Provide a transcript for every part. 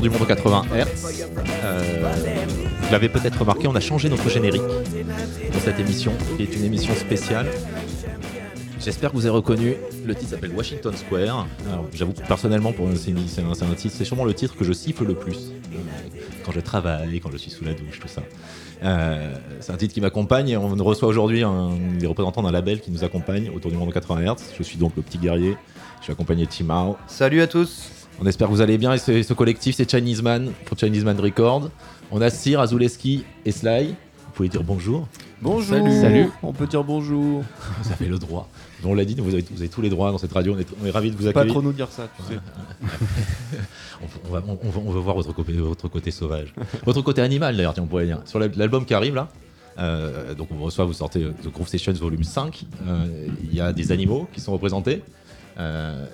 du monde 80 Hz. Euh, vous l'avez peut-être remarqué, on a changé notre générique pour cette émission, qui est une émission spéciale. J'espère que vous avez reconnu. Le titre s'appelle Washington Square. J'avoue que personnellement, pour c'est un, titre, c'est sûrement le titre que je siffle le plus euh, quand je travaille, quand je suis sous la douche, tout ça. Euh, c'est un titre qui m'accompagne et on reçoit aujourd'hui des représentants d'un label qui nous accompagne autour du monde 80 Hz. Je suis donc le petit guerrier. Je suis accompagné de Timao. Salut à tous. On espère que vous allez bien et ce, ce collectif c'est Chinese Man pour Chinese Man Record. On a Sir, Azuleski et Sly. Vous pouvez dire bonjour. Bonjour. Salut. Salut. On peut dire bonjour. Vous avez le droit. On l'a dit, vous avez, vous avez tous les droits dans cette radio. On est, on est ravis de vous Pas accueillir. trop nous dire ça, tu sais. on, on va, on, on va- on voir votre côté, votre côté sauvage. votre côté animal d'ailleurs, tiens, on pourrait dire. Sur la- l'album qui arrive là, euh, donc on vous reçoit, vous sortez euh, The Groove Sessions volume 5. euh, Il y a des animaux qui sont représentés. Euh,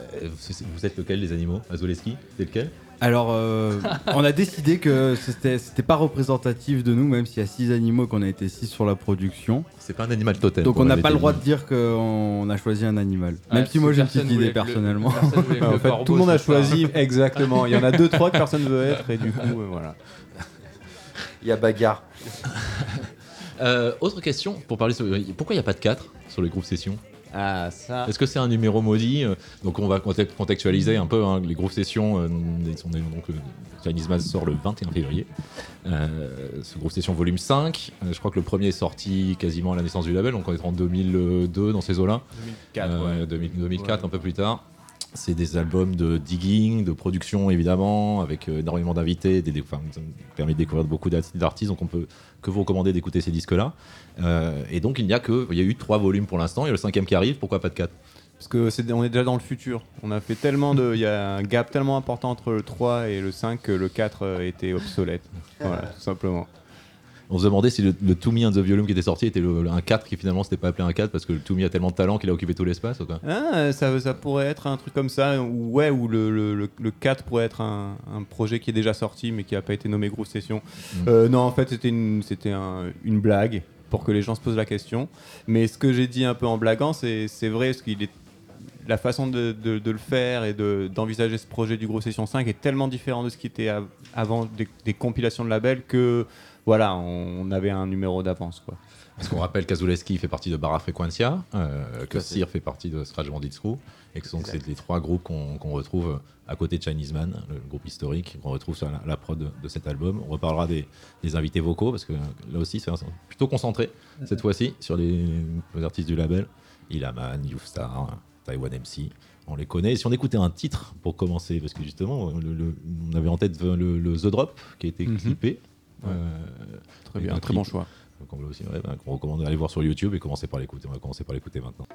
vous êtes lequel des animaux? Azuleski C'est lequel? Alors, euh, on a décidé que c'était c'était pas représentatif de nous, même s'il y a six animaux qu'on a été six sur la production. C'est pas un animal totem. Donc on n'a pas le droit de dire qu'on a choisi un animal. Ouais, Même si moi j'ai une petite idée le- personnellement. en le fait, tout le monde a choisi exactement. Il y en a deux, trois que personne veut être, et du coup, euh, voilà. Il y a bagarre. Euh, autre question pour parler. Sur, pourquoi il n'y a pas de 4 sur les groupes sessions Ah, ça. Est-ce que c'est un numéro maudit euh, Donc on va conte- contextualiser un peu hein, les groupes sessions. euh, sont- donc, euh, Chinese Mass sort le 21 février. Euh, ce groupe session volume 5. euh, je crois que le premier est sorti quasiment à la naissance du label, donc on est en 2002 dans ces eaux-là. 2004, Euh, ouais. 2000 2004, un peu plus tard. C'est des albums de digging, de production évidemment, avec euh, énormément d'invités. Des, des- enfin, ça me permet de découvrir beaucoup d'art- d'artistes, donc on peut que vous recommander d'écouter ces disques-là. Euh, et donc il n'y a que, il y a eu trois volumes pour l'instant, il y a le cinquième qui arrive, pourquoi pas de 4 Parce que c'est, on est déjà dans le futur. On a fait tellement de. Il y a un gap tellement important entre le 3 et le 5 que le 4 euh, était obsolète. Voilà, tout simplement. On se demandait si le, le To Me and the Volume qui était sorti était le, le- un 4 qui finalement s'était pas appelé un 4 parce que le To Me a tellement de talent qu'il a occupé tout l'espace ou quoi Ah, ça, ça pourrait être un truc comme ça, ou ouais, le, le, le- le 4 pourrait être un, un projet qui est déjà sorti mais qui n'a pas été nommé Groove Session. Mm. Euh, non, en fait, c'était une, c'était un- une blague pour que les gens se posent la question. Mais ce que j'ai dit un peu en blaguant, c'est, vrai, parce qu'il est la façon de, de- de le faire et de, d'envisager ce projet du Gros Session 5 est tellement différent de ce qui était av- avant des, des compilations de labels que voilà, on, avait un numéro d'avance quoi. Parce qu'on rappelle qu'Azuleski fait partie de Barra Frequencia, euh, que Sir fait partie de Scratch Bandit Screw, et que donc c'est les trois groupes qu'on retrouve à côté de Chinese Man, le groupe historique, qu'on retrouve sur la, la prod de, de cet album. On reparlera des, des invités vocaux, parce que là aussi c'est plutôt concentré cette fois-ci sur les, les artistes du label. Ilaman, Youfstar, Taiwan MC, on les connaît. Et si on écoutait un titre pour commencer, parce que justement, le- le- on avait en tête le, le The Drop qui a été Mhm. clippé. Ouais. Euh, Très bien, un très bon choix. donc on, va aussi, ouais, bah, qu'on recommande d'aller voir sur YouTube et commencer par l'écouter. On va commencer par l'écouter maintenant.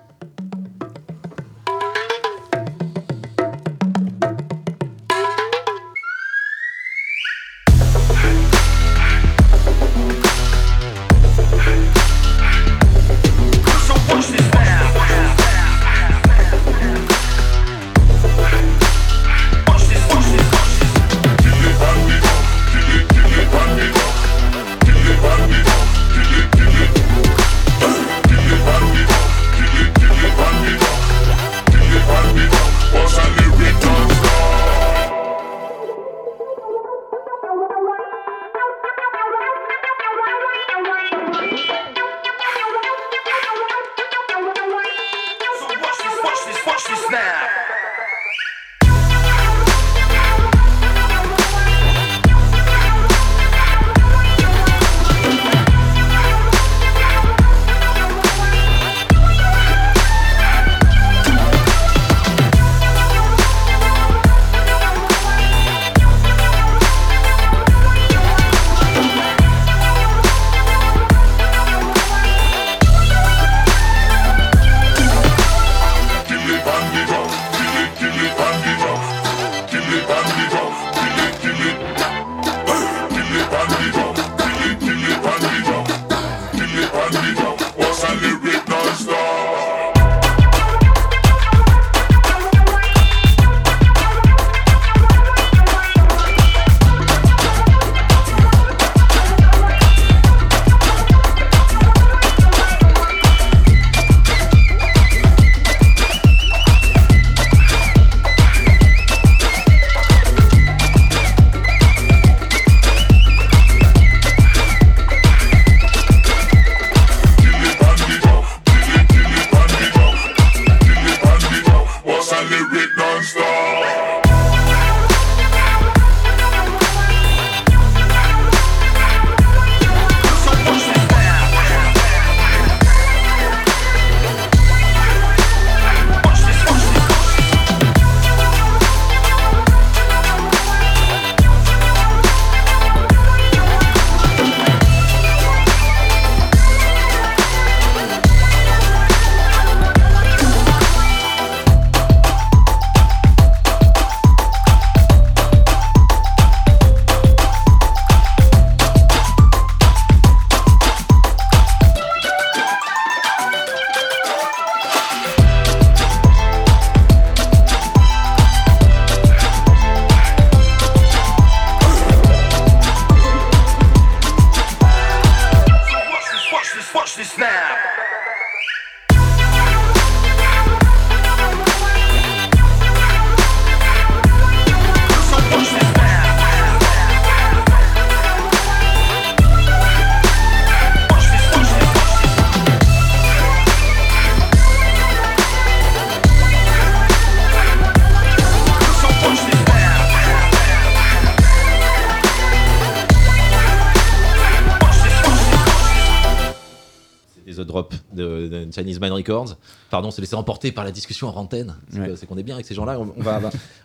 Chinese Mind Records. Pardon, on s'est laissé emporter par la discussion en antenne. C'est Ouais. c'est qu'on est bien avec ces gens-là. On, on va,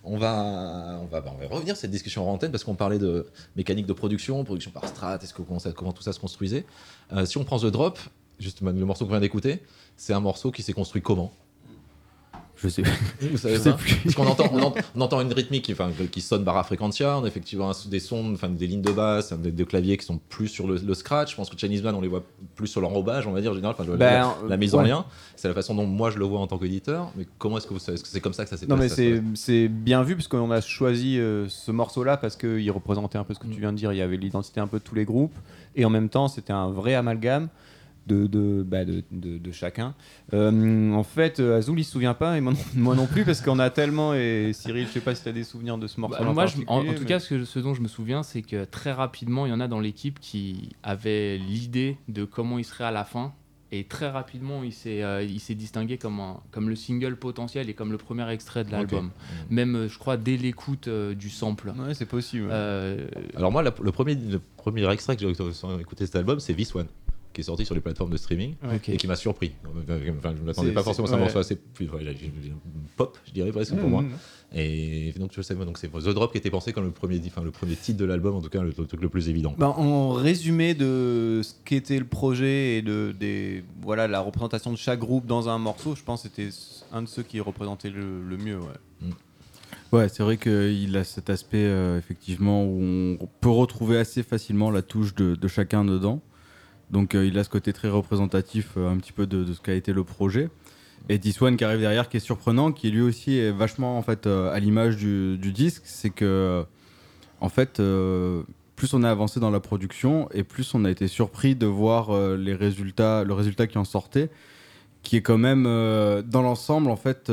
on, va, on, va, on va revenir cette discussion en antenne parce qu'on parlait de mécanique de production, production par strat, est-ce que, comment, ça- comment tout ça se construisait. Euh, si on prend The Drop, justement, le morceau qu'on vient d'écouter, c'est un morceau qui s'est construit comment? Je sais. Vous savez Je sais plus. Parce qu'on entend, on entend, on entend une rythmique qui, enfin, qui sonne barra frequentia, on a effectivement des sons, enfin, des lignes de basse, des, des claviers qui sont plus sur le, le scratch. Je pense que Chinese Man, on les voit plus sur l'enrobage, on va dire, en général. Enfin, Ben, la mise en lien, c'est la façon dont moi je le vois en tant qu'éditeur. Mais comment est-ce que vous savez Est-ce que c'est comme ça que ça s'est Non mais passé c'est c'est bien vu parce qu'on a choisi euh, ce morceau-là parce qu'il représentait un peu ce que tu viens de dire. Il y avait l'identité un peu de tous les groupes et en même temps c'était un vrai amalgame de, de, bah, de, de- de chacun. Euh, en fait, euh, Azul il se souvient pas et moi non, moi non plus parce qu'on a tellement et Cyril, je sais pas si tu as des souvenirs de ce morceau. Bah, moi, je- en, en tout cas, ce, que- ce dont je me souviens, c'est que très rapidement, il y en a dans l'équipe qui avaient l'idée de comment il serait à la fin. Et très rapidement, il s'est euh, il s'est distingué comme, un- comme le single potentiel et comme le premier extrait de l'album. Même, euh, je crois, dès l'écoute euh, du sample. Ouais, c'est possible. Euh, Alors moi, la- le, premier, le premier extrait que j'ai écouté cet album, c'est This One, qui est sorti sur les plateformes de streaming et qui m'a surpris. Enfin, je ne m'attendais C'est- pas c'est- forcément à un ouais. morceau assez plus- j'ai- pop, je dirais presque pour moi. Mhm. Et donc je sais, donc c'est The Drop qui était pensé comme le premier, enfin, le premier titre de l'album, en tout cas le, le truc le plus évident. Ben, en résumé de ce qu'était le projet et de des, voilà, la représentation de chaque groupe dans un morceau, je pense que c'était un de ceux qui représentait le, le mieux. Ouais. Ouais, c'est vrai qu'il a cet aspect euh, effectivement où on peut retrouver assez facilement la touche de, de chacun dedans. Donc euh, il a ce côté très représentatif euh, un petit peu de, ce qu'a été le projet. Et One qui arrive derrière, qui est surprenant, qui lui aussi est vachement en fait euh, à l'image du, disque, c'est que en fait plus on a avancé dans la production et plus on a été surpris de voir les résultats, le résultat qui en sortait, qui est quand même dans l'ensemble en fait.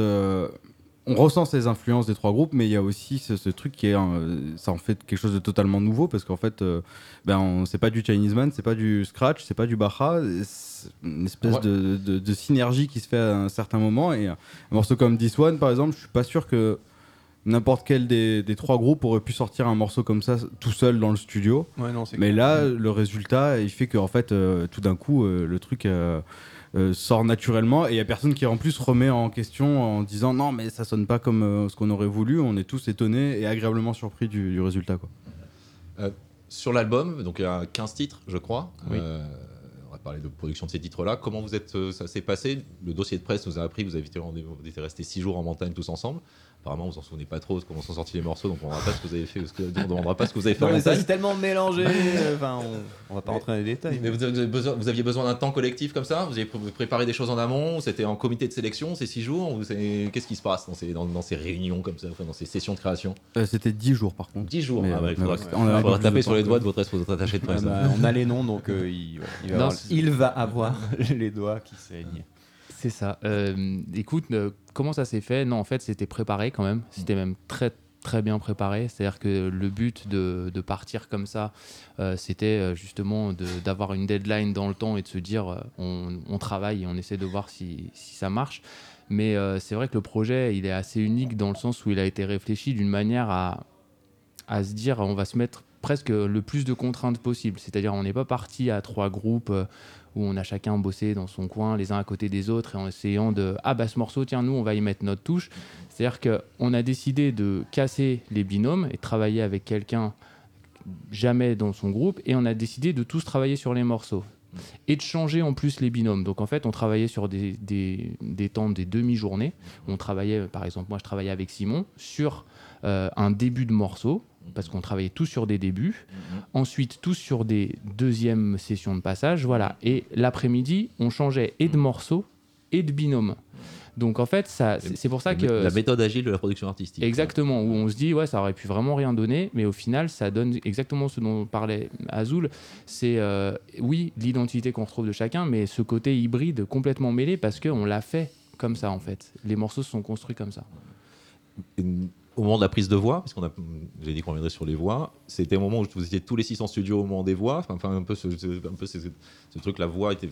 On ressent ces influences des trois groupes, mais il y a aussi ce, ce truc qui est, euh, ça en fait quelque chose de totalement nouveau parce qu'en fait, euh, ben, c'est pas du Chinese Man, c'est pas du scratch, c'est pas du Baja, c'est une espèce Ouais. de, de- de synergie qui se fait à un certain moment. Et un morceau comme This One, par exemple, je suis pas sûr que n'importe quel des, des trois groupes aurait pu sortir un morceau comme ça tout seul dans le studio. Ouais, non, c'est Mais clair. là, le résultat, il fait qu'en fait, euh, tout d'un coup, le truc euh, euh, sort naturellement et il y a personne qui en plus remet en question en disant non, mais ça sonne pas comme euh, ce qu'on aurait voulu. On est tous étonnés et agréablement surpris du, du résultat. Quoi. Sur l'album, donc il y a 15 titres, je crois. Oui. Euh, on va parler de production de ces titres-là. Comment vous êtes, euh, ça s'est passé? Le dossier de presse nous a appris que vous avez été, vous étiez restés 6 jours en montagne tous ensemble. Apparemment, vous en souvenez pas trop de comment sont sortis les morceaux, donc on ne demandera pas ce que vous avez fait, ce que- on demandera pas ce que vous avez fait Non, en mais ça c'est tellement mélangé. Enfin, on, on va pas rentrer dans les détails. Mais vous, avez besoin, vous aviez besoin d'un temps collectif comme ça? Vous avez pr- préparé des choses en amont? C'était en comité de sélection ces 6 jours? Ou c'est- Qu'est-ce qui se passe dans ces, dans, dans ces réunions comme ça, enfin, dans ces sessions de création? Euh, C'était 10 jours par contre. 10 jours Mais, Ah bah, euh, Il faudra, ouais, faudra taper sur les doigts de votre, votre attaché de Ah presse. bah, on a les noms, donc euh, il, ouais, il va Non, avoir, c'est- il va avoir les doigts qui saignent. C'est ça. Euh, écoute, euh, comment ça s'est fait? Non, en fait, c'était préparé quand même. C'était même très très bien préparé. C'est-à-dire que le but de, partir comme ça, euh, c'était justement d'avoir une deadline dans le temps et de se dire on, travaille et on essaie de voir si, ça marche. Mais c'est vrai que le projet, il est assez unique dans le sens où il a été réfléchi d'une manière à, à se dire on va se mettre presque le plus de contraintes possible. C'est-à-dire on n'est pas parti à trois groupes euh, où on a chacun bossé dans son coin, les uns à côté des autres, et en essayant de ah bah ce morceau, tiens nous on va y mettre notre touche. C'est-à-dire qu'on a décidé de casser les binômes et de travailler avec quelqu'un jamais dans son groupe, et on a décidé de tous travailler sur les morceaux et de changer en plus les binômes. Donc en fait, on travaillait sur des, des, des temps, des demi-journées. On travaillait, par exemple, moi je travaillais avec Simon sur euh, un début de morceau, parce qu'on travaillait tous sur des débuts. Ensuite, tous sur des deuxièmes sessions de passage. Voilà. Et l'après-midi, on changeait et de morceaux et de binômes. Donc en fait, ça, c'est pour ça que. La méthode agile de la production artistique. Exactement, où on se dit, ouais, ça aurait pu vraiment rien donner, mais au final, ça donne exactement ce dont parlait Azul. C'est, euh, oui, l'identité qu'on retrouve de chacun, mais ce côté hybride complètement mêlé parce qu'on l'a fait comme ça, en fait. Les morceaux se sont construits comme ça. Au moment de la prise de voix, parce qu'on a, j'ai dit qu'on reviendrait sur les voix, c'était au moment où vous étiez tous les six en studio au moment des voix, enfin, un peu ce, un ce, truc, la voix était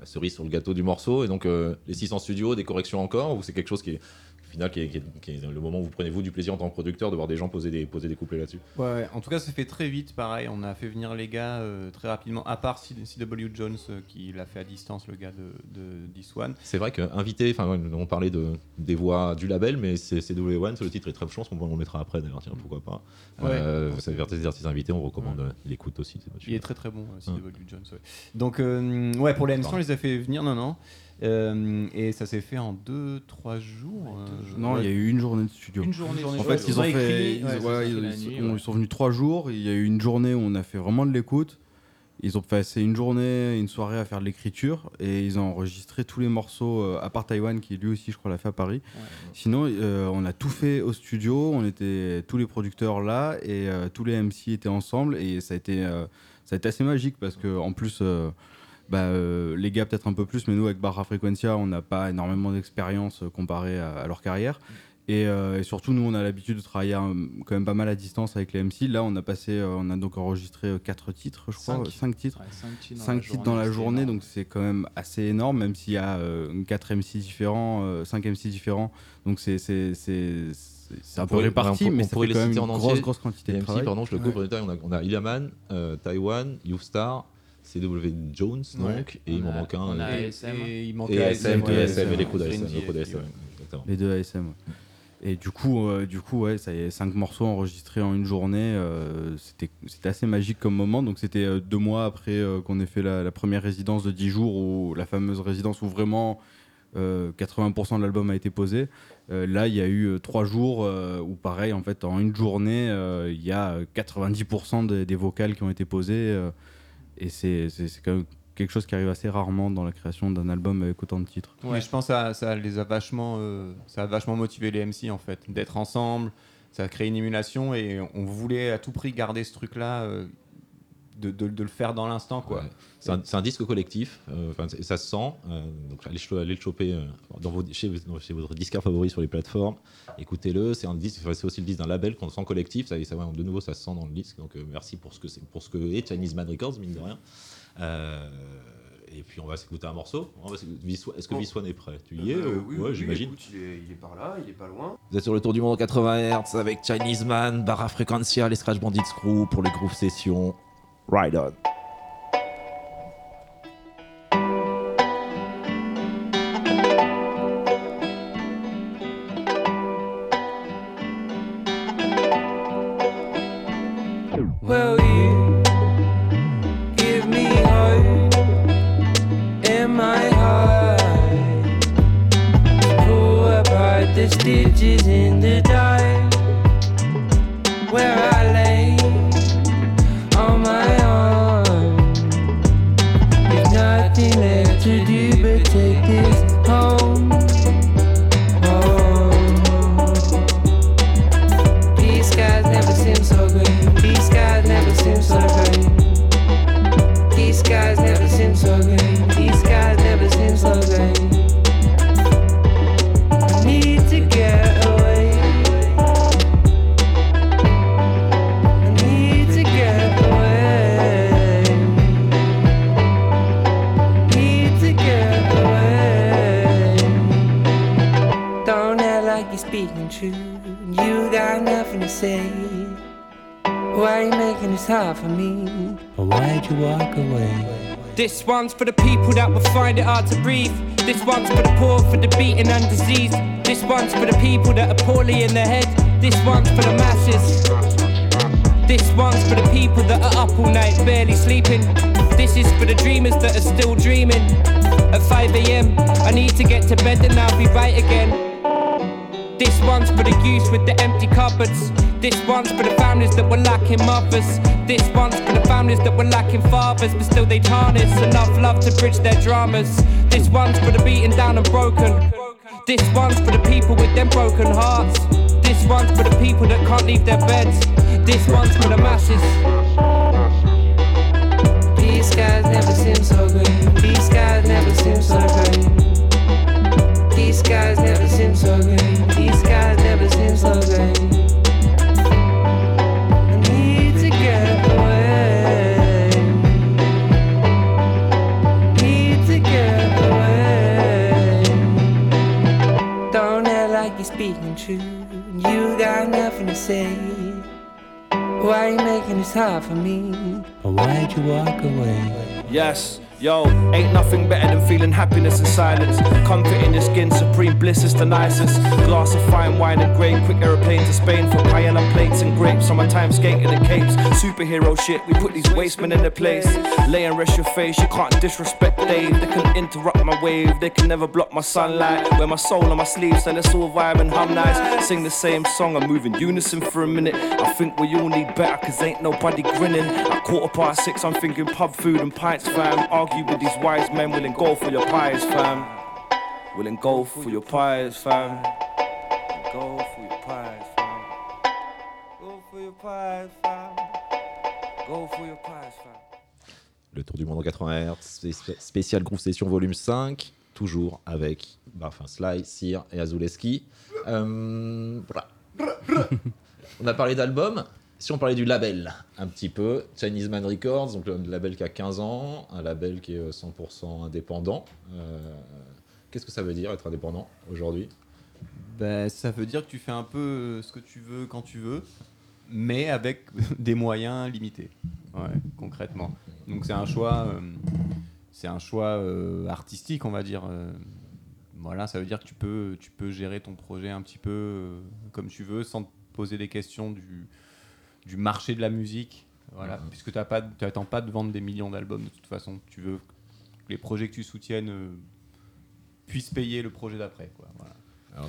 la cerise sur le gâteau du morceau, et donc euh, les six en studio, des corrections encore, ou c'est quelque chose qui est final, qui est, qui est- qui est le moment où vous prenez vous du plaisir en tant que producteur de voir des gens poser des, poser des couplets là-dessus. Ouais, en tout cas, ça fait très vite, pareil. On a fait venir les gars euh, très rapidement, à part CW Jones euh, qui l'a fait à distance, le gars de, de This One. C'est vrai qu'invité, enfin, on parlait de, des voix du label, mais c'est c'est W1, le titre est très, pense qu'on on le mettra après d'ailleurs, tiens, pourquoi pas. Ouais. Euh, c'est vers des artistes invités, on recommande euh, l'écoute aussi. Il est très très bon, euh, CW Jones. ouais. Donc, ouais, pour l'émission, on les a fait venir, non, non. Euh, et ça s'est fait en 2-3 jours. euh, Non, ouais. il y a eu une journée de studio. Une journée. En de fait, studio. ils ont écrit, fait, ils, sont venus trois jours. Il y a eu une journée où on a fait vraiment de l'écoute. Ils ont passé une journée, une soirée à faire de l'écriture et ils ont enregistré tous les morceaux, euh, à part Taïwan qui lui aussi, je crois, l'a fait à Paris. Ouais. Sinon, euh, on a tout fait au studio. On était tous les producteurs là et euh, tous les MC étaient ensemble et ça a été, euh, ça a été assez magique parce que en plus. Bah, euh, les gars peut-être un peu plus, mais nous avec Barra Frequencia, on n'a pas énormément d'expérience euh, comparé à, à leur carrière. Et, euh, et surtout, nous, on a l'habitude de travailler euh, quand même pas mal à distance avec les MC. Là, on a passé, euh, on a donc enregistré 4 titres, je crois, Cinq. 5 titres. Ouais, cinq titres dans 5 la titres dans la c'est journée, donc c'est quand même assez énorme, même s'il y a 4 MC différents, 5 MC différents. Donc c'est c'est- c'est- c'est- c'est un peu pourrait- réparti, on mais on ça pourrait fait les quand même une en grosse, grosse quantité de MC, travail. pardon, je le couvre. On a, on a Ilaman, euh, Taiwan, Youstar, CW Jones, donc, Ouais. et il m'en manque un. on a Et, ASM. et il manque et ASM, ouais, et ASM, et les d'ASM. Frenzy les exactement. Les deux ASM. ouais. Et du coup, euh, du coup, ouais, ça y est, cinq morceaux enregistrés en une journée. euh, c'était, c'était assez magique comme moment. Donc c'était euh, deux mois après euh, qu'on ait fait la, la première résidence de 10 jours, ou la fameuse résidence où vraiment euh, 80% de l'album a été posé. Euh, là, il y a eu trois jours euh, où, pareil, en fait, en une journée, euh, il y a euh, 90% des, des vocales qui ont été posées. Et c'est, quand même quelque chose qui arrive assez rarement dans la création d'un album avec autant de titres. Mais je pense que ça, ça les a vachement, euh, ça a vachement motivé les MC en fait, d'être ensemble. Ça a créé une émulation et on voulait à tout prix garder ce truc-là, euh, de, de- de le faire dans l'instant quoi. Ouais. C'est un, disque collectif, euh, ça se sent. euh, donc allez, le choper euh, dans vos, chez, chez votre disquaire favori sur les plateformes. Écoutez-le. C'est un disque, enfin, c'est aussi le disque d'un label qu'on sent collectif. Ça, ça, ouais, de nouveau, ça se sent dans le disque. Donc euh, merci pour ce que c'est, pour ce que est Chinese Mad Records, mine de rien. Euh, et puis on va s'écouter un morceau. Est-ce que. Viswan est prêt? Tu y es oui, Ouais, oui, j'imagine. il, est, il est par là, il est pas loin. Vous êtes sur le tour du monde en 80 Hz avec Chinese Man, Barra Frequencia, les Scratch Bandits Crew pour les Groove Sessions. Ride on. Will you give me hope in my heart? Pull apart the stitches in the dark where I you this for me? Or why'd you walk away? This one's for the people that will find it hard to breathe. This one's for the poor, for the beaten and diseased. This one's for the people that are poorly in their head. This one's for the masses. This one's for the people that are up all night, barely sleeping. This is for the dreamers that are still dreaming. At 5 a.m., I need to get to bed and I'll be right again. This one's for the youth with the empty cupboards. This one's for the families that were lacking mothers. This one's for the families that were lacking fathers, but still they harness enough love to bridge their dramas. This one's for the beaten down and broken. This one's for the people with them broken hearts. This one's for the people that can't leave their beds. This one's for the masses. These skies never seem so green. These skies never seem so green. These skies never seem so green. These skies never seem so green. Say. Why you making this hard for me? Or why'd you walk away? Yes. Yo, ain't nothing better than feeling happiness in silence. Comfort in your skin, supreme bliss is the nicest. Glass of fine wine and grain, quick aeroplane to Spain for paella plates and grapes. On my time skating the capes, superhero shit. We put these wastemen in their place. Lay and rest your face, you can't disrespect Dave. They can interrupt my wave, they can never block my sunlight. Wear my soul on my sleeve, so let's all vibe and hum nice. Sing the same song, I move in unison for a minute. I think we all need better, cause ain't nobody grinning. At quarter past six, I'm thinking pub food and pints, fam. Argue with these wise men, willing go for your pies, fam. Willing go for your pies, fam. Go for your pies, fam. Go for your pies, fam. Go for your pies, fam. Le Tour du Monde en 80 Hz, spé- spécial Groove Session volume 5, toujours avec bah, enfin, Sly, Cyr et Azuleski. Euh, on a parlé d'album. Si on parlait du label, un petit peu, Chinese Man Records, donc le label qui a 15 ans, un label qui est euh, 100% indépendant. Euh, Qu'est-ce que ça veut dire être indépendant aujourd'hui? Ben, ça veut dire que tu fais un peu euh, ce que tu veux quand tu veux, mais avec des moyens limités. Ouais, concrètement. Donc c'est un choix, euh, c'est un choix euh, artistique, on va dire. euh, voilà, ça veut dire que tu peux, tu peux gérer ton projet un petit peu euh, comme tu veux, sans te poser des questions du, du marché de la musique. Voilà, Mhm. puisque tu n'attends pas de vendre des millions d'albums de toute façon. Tu veux que les projets que tu soutiennes euh, puissent payer le projet d'après. quoi, Voilà. Alors,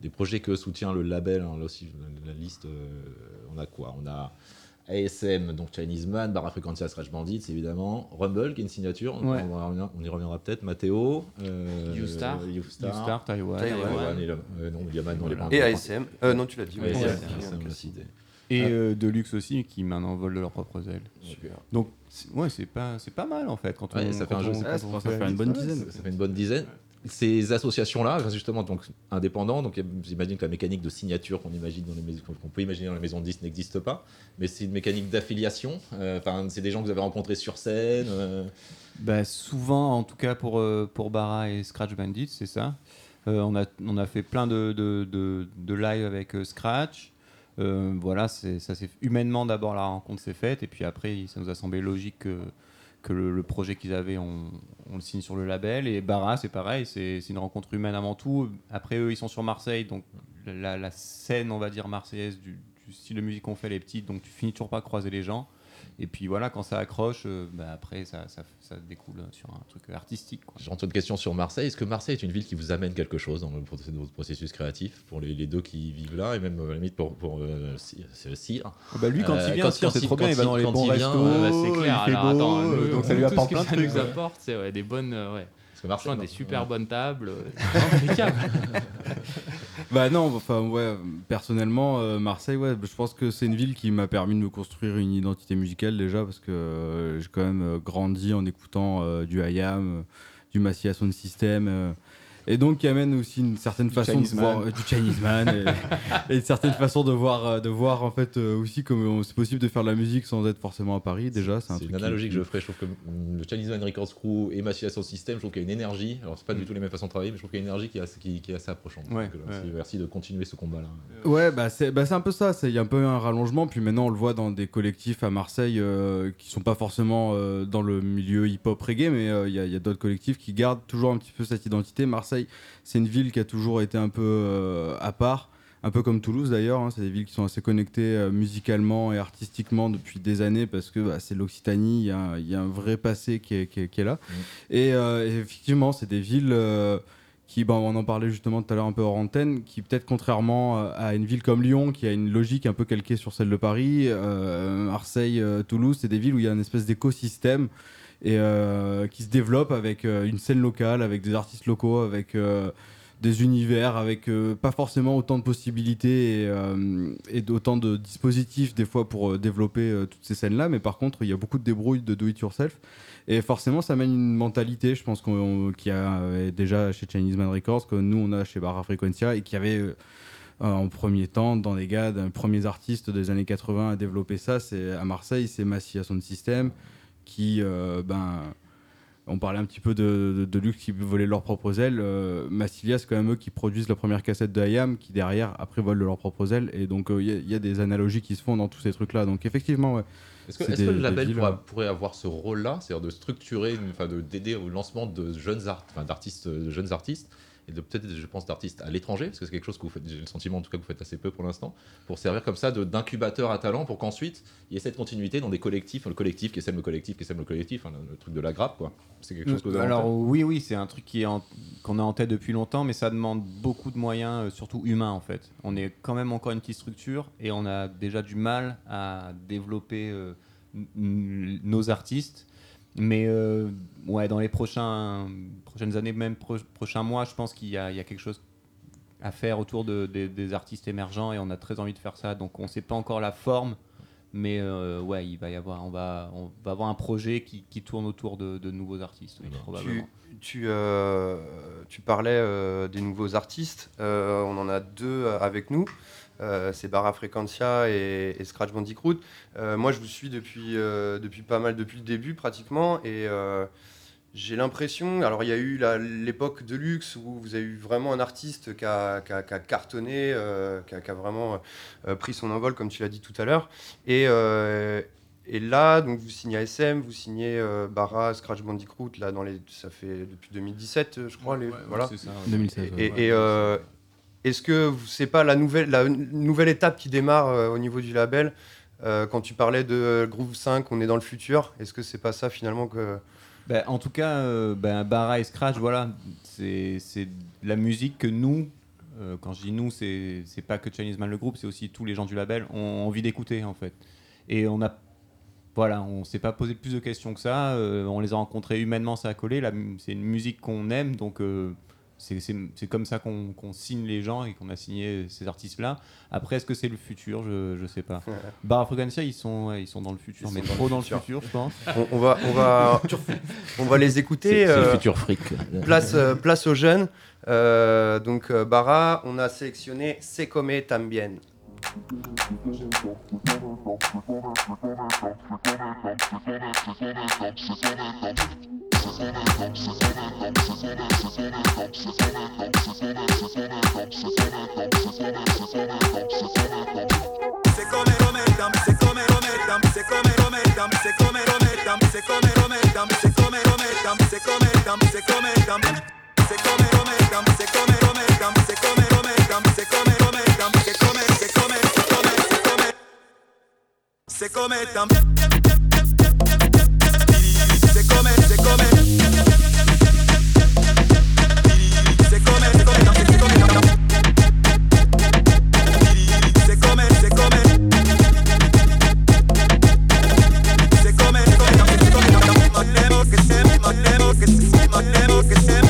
des projets que soutient le label, hein, là aussi, la, liste, euh, on a quoi? On a ASM, donc Chinese Man, Barra Frequentia, Scratch Bandits, évidemment. Rumble, qui est une signature, Ouais. on, y reviendra peut-être. Matteo. Euh, YouStar. YouStar. Taiwan. Et le- euh, non, Yaman, non, les pas Et. ASM. Euh, non, tu l'as dit. C'est- Ouais, Et Ah. euh, Deluxe aussi, qui maintenant volent de leurs propres ailes. Super. Donc, c'est- ouais, c'est pas, c'est pas mal en fait. Quand Ouais, on, ça fait quand un jeu, on- ça- fait- une bonne dizaine. Ça, fait une bonne dizaine. Ces associations-là, justement, donc indépendants, donc j'imagine que la mécanique de signature qu'on imagine dans les maisons, qu'on peut imaginer dans les maisons de disques n'existe pas, mais c'est une mécanique d'affiliation. Euh, Enfin, c'est des gens que vous avez rencontrés sur scène. euh, Bah, souvent, en tout cas pour, euh, pour Barra et Scratch Bandit, c'est ça. Euh, on, a, on a fait plein de, de, de, de live avec euh, Scratch. Euh, voilà, ça c'est humainement d'abord la rencontre s'est faite et puis après ça nous a semblé logique que, que le, projet qu'ils avaient on, le signe sur le label et Barra c'est pareil, c'est une rencontre humaine avant tout. Après eux ils sont sur Marseille donc la, scène on va dire marseillaise du, style de musique qu'on fait elle est petite donc tu finis toujours pas croiser les gens. Et puis voilà, quand ça accroche, euh, bah, après ça, ça, ça découle sur un truc artistique. J'ai une question sur Marseille. Est-ce que Marseille est une ville qui vous amène quelque chose dans le processus, dans votre processus créatif pour les, les deux qui vivent là et même euh, à la limite pour, pour euh, Cyr- c'est Cyr Bah lui, quand Euh, il vient, c'est il- trop bien, il va dans les bons restos, ouais, bah, c'est clair. il fait Alors, beau, attends, euh, nous, donc ça lui apporte ce plein que de ça trucs. nous ouais. apporte, c'est ouais, des bonnes, euh, ouais. Parce que Marseille, Franchement, des super ouais. bonnes tables. euh, impeccable. Bah non, enfin ouais, personnellement, euh, Marseille, ouais, je pense que c'est une ville qui m'a permis de me construire une identité musicale déjà parce que euh, j'ai quand même grandi en écoutant euh, du IAM, du Massiah Sound System. Et donc qui amène aussi une certaine façon de voir euh, du Chinese Man et, une certaine façon de voir euh, de voir en fait euh, aussi comment c'est possible de faire de la musique sans être forcément à Paris déjà c'est une analogie que je ferais. Je trouve que mm, le Chinese Man Records Crew et Massilia Sound System, je trouve qu'il y a une énergie. Alors, c'est pas du tout les mêmes façons de travailler, mais je trouve qu'il y a une énergie qui est assez, qui, qui est assez approchante. Merci, de continuer ce combat-là. Ouais, bah c'est bah c'est un peu ça. Il y a un peu un rallongement. Puis maintenant, on le voit dans des collectifs à Marseille qui sont pas forcément dans le milieu hip-hop reggae, mais il y a d'autres collectifs qui gardent toujours un petit peu cette identité. Marseille, c'est une ville qui a toujours été un peu euh, à part. Un peu comme Toulouse d'ailleurs, hein. c'est des villes qui sont assez connectées euh, musicalement et artistiquement depuis des années parce que bah, c'est l'Occitanie, il y, a un- il y a un vrai passé qui est, qui est- qui est là. Et, euh, et effectivement, c'est des villes euh, qui, bah, on en parlait justement tout à l'heure un peu hors antenne, qui peut-être contrairement à une ville comme Lyon, qui a une logique un peu calquée sur celle de Paris, Marseille, Toulouse, c'est des villes où il y a une espèce d'écosystème et euh, qui se développe avec euh, une scène locale, avec des artistes locaux, avec euh, des univers, avec pas forcément autant de possibilités et, et d'autant de dispositifs des fois pour développer toutes ces scènes-là, mais par contre il y a beaucoup de débrouilles de do-it-yourself. Et forcément, ça amène une mentalité, je pense, qu'on- qu'il y a déjà chez Chinese Man Records, que nous, on a chez Barra Frequencia, et qui avait en premier temps, dans les gars, les premiers artistes des années 80 à développer ça, c'est à Marseille, c'est Massiah Sound System, qui, euh, ben, On parlait un petit peu de, de, de luxe qui volaient leurs propres ailes. Euh, Massilia, c'est quand même eux qui produisent la première cassette de IAM, qui derrière, après, volent de leurs propres ailes. Et donc, euh, il y, a- il y a des analogies qui se font dans tous ces trucs-là. Donc, effectivement, ouais. Est-ce que, que des- le label pourra- euh, pourrait avoir ce rôle-là, c'est-à-dire de structurer, enfin de d'aider au lancement de jeunes art, enfin d'artistes, de jeunes artistes et de peut-être, je pense, d'artistes à l'étranger, parce que c'est quelque chose que vous faites, j'ai le sentiment en tout cas que vous faites assez peu pour l'instant, pour servir comme ça de- d'incubateur à talent, pour qu'ensuite il y ait cette continuité dans des collectifs, le collectif qui sème le collectif, qui sème le collectif, hein, le, le truc de la grappe, quoi. C'est quelque chose que vous avez Alors oui, oui, c'est un truc qui est en- qu'on a en tête depuis longtemps, mais ça demande beaucoup de moyens, euh, surtout humains en fait. On est quand même encore une petite structure et on a déjà du mal à développer euh, nos artistes. Mais euh, ouais, dans les prochains, prochaines années, même pro- prochains mois, je pense qu'il y, a il y a quelque chose à faire autour de- des- des artistes émergents et on a très envie de faire ça. Donc on ne sait pas encore la forme, mais euh, ouais, il va y avoir, on va, on va avoir un projet qui, qui tourne autour de, de nouveaux artistes, oui, probablement. Tu, tu, euh, tu parlais euh, des nouveaux artistes. Euh, on en a deux avec nous. Euh, c'est Barra Frequencia et, et Scratch Bandicoot. Euh, moi, je vous suis depuis, euh, depuis pas mal, depuis le début pratiquement. Et euh, j'ai l'impression. Alors, il y a eu l'époque de luxe où vous avez eu vraiment un artiste qui a, qui a- qui a cartonné, euh, qui, a, qui a vraiment euh, pris son envol, comme tu l'as dit tout à l'heure. Et. euh, et là, donc vous signez ASM, vous signez euh, Barra, Scratch Bandicoot, là, dans les, ça fait depuis 2017, euh, je crois. les, voilà. C'est ça, ouais. 2016. Et, ouais. et, euh, est-ce que c'est pas la nouvelle, la nouvelle étape qui démarre euh, au niveau du label Euh, Quand tu parlais de euh, Groove 5, on est dans le futur. Est-ce que c'est pas ça finalement que Ben, en tout cas, euh, ben, Barra et Scratch, voilà, c'est la musique que nous, quand je dis nous, c'est pas que Chinese Man le groupe, c'est aussi tous les gens du label, ont envie d'écouter en fait. Et on a, voilà, on s'est pas posé plus de questions que ça. on les a rencontrés humainement, ça a collé. C'est une musique qu'on aime, donc c'est c'est- c'est comme ça qu'on signe les gens et qu'on a signé ces artistes-là. Après, est-ce que c'est le futur? Je je sais pas. Barra Frequencia, ils sont, ouais, ils sont dans le futur, Ils mais trop le dans le futur. futur, je pense. on, on va, on va, on va les C'est écouter. c'est le euh, futur fric. place, euh, place aux jeunes. Euh, donc Barra, on a sélectionné Se Come Tambien. Se come, come, se come, come, se come, come, se come, come, se come, come. Rometam, se come, se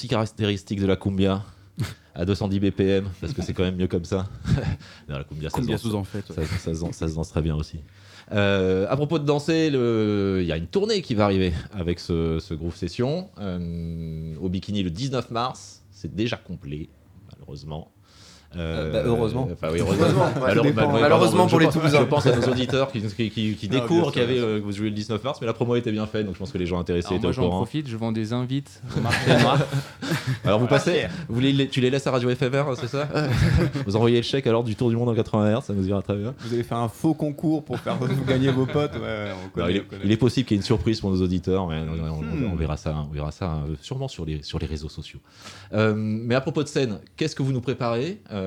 si caractéristique de la cumbia à 210 BPM, parce que c'est quand même mieux comme ça. Non, la cumbia, ça se danse- sous en fait. ça, ça se danse- ça se danse très bien aussi. Euh, à propos de danser, il y a une tournée qui va arriver avec ce, ce Groove Session euh, au Bikini le 19 mars. C'est déjà complet, malheureusement. Euh, bah, heureusement. Oui. Ouais, Malheureusement pour les pense- Toulousains. Je pense à nos auditeurs qui, qui, qui- qui Non, bien découvrent qu'il y avait euh, que vous jouez le 19 mars, mais la promo était bien faite, donc je pense que les gens intéressés Alors étaient moi au j'en courant. profite, je vends des invites. Alors vous passez, vous les, tu les laisses à Radio FMR, c'est ça Vous envoyez le chèque alors du Tour du Monde en 80 Hz, ça nous ira très bien. Vous avez fait un faux concours pour faire vous gagner vos potes. Ouais, on il, est, on connaît. il est possible qu'il y ait une surprise pour nos auditeurs, mais on, on- Hmm. on verra ça, on verra ça euh, sûrement sur les, sur les réseaux sociaux. Euh, mais à propos de scène, qu'est-ce que vous nous préparez Euh,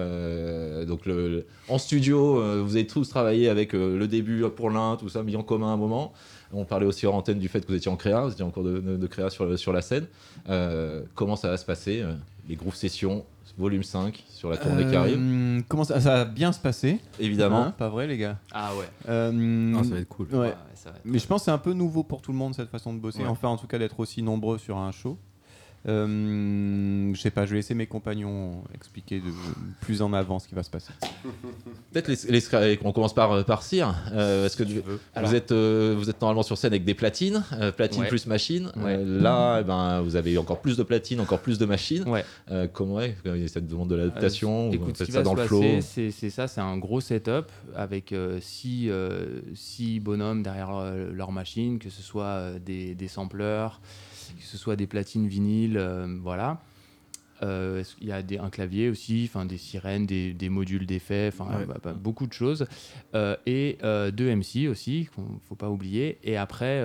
Donc le, le- en studio, euh, vous avez tous travaillé avec euh, le début pour l'un, tout ça mis en commun à un moment. On parlait aussi hors antenne du fait que vous étiez en créa, vous étiez en cours de, de- de créa sur, la scène. Euh, comment ça va se passer euh, Les groupes sessions, volume 5 sur la tournée qui arrive, Euh, comment ça, ça va bien se passer évidemment. Hein, Pas vrai, les gars Ah ouais. Euh, Non, ça va être cool. ouais. Ouais, ça va être- Mais je pense que c'est un peu nouveau pour tout le monde cette façon de bosser. Ouais. Enfin, en tout cas, d'être aussi nombreux sur un show. Euh, je sais pas, je vais laisser mes compagnons expliquer de, plus en avant ce qui va se passer. Peut-être les, les scra- on commence par, par Cyr. Euh, Est-ce que tu- vous, êtes, euh, vous êtes normalement sur scène avec des platines, euh, platine Ouais. plus machine. Ouais. Euh, là, eh ben, vous avez encore plus de platines, encore plus de machines. Ouais. Euh, comment est cette demande de l'adaptation Écoute, ce qui ça va dans se le flow c'est c'est ça, c'est un gros setup avec euh, six, euh, six bonhommes derrière euh, leur machine, que ce soit euh, des, des sampleurs, que ce soit des platines vinyles, euh, voilà. Euh, Il y a des, un clavier aussi, enfin des sirènes, des, des modules d'effets, enfin Ouais. bah, bah, beaucoup de choses. Euh, et euh, deux MC aussi, qu'il faut pas oublier. Et après,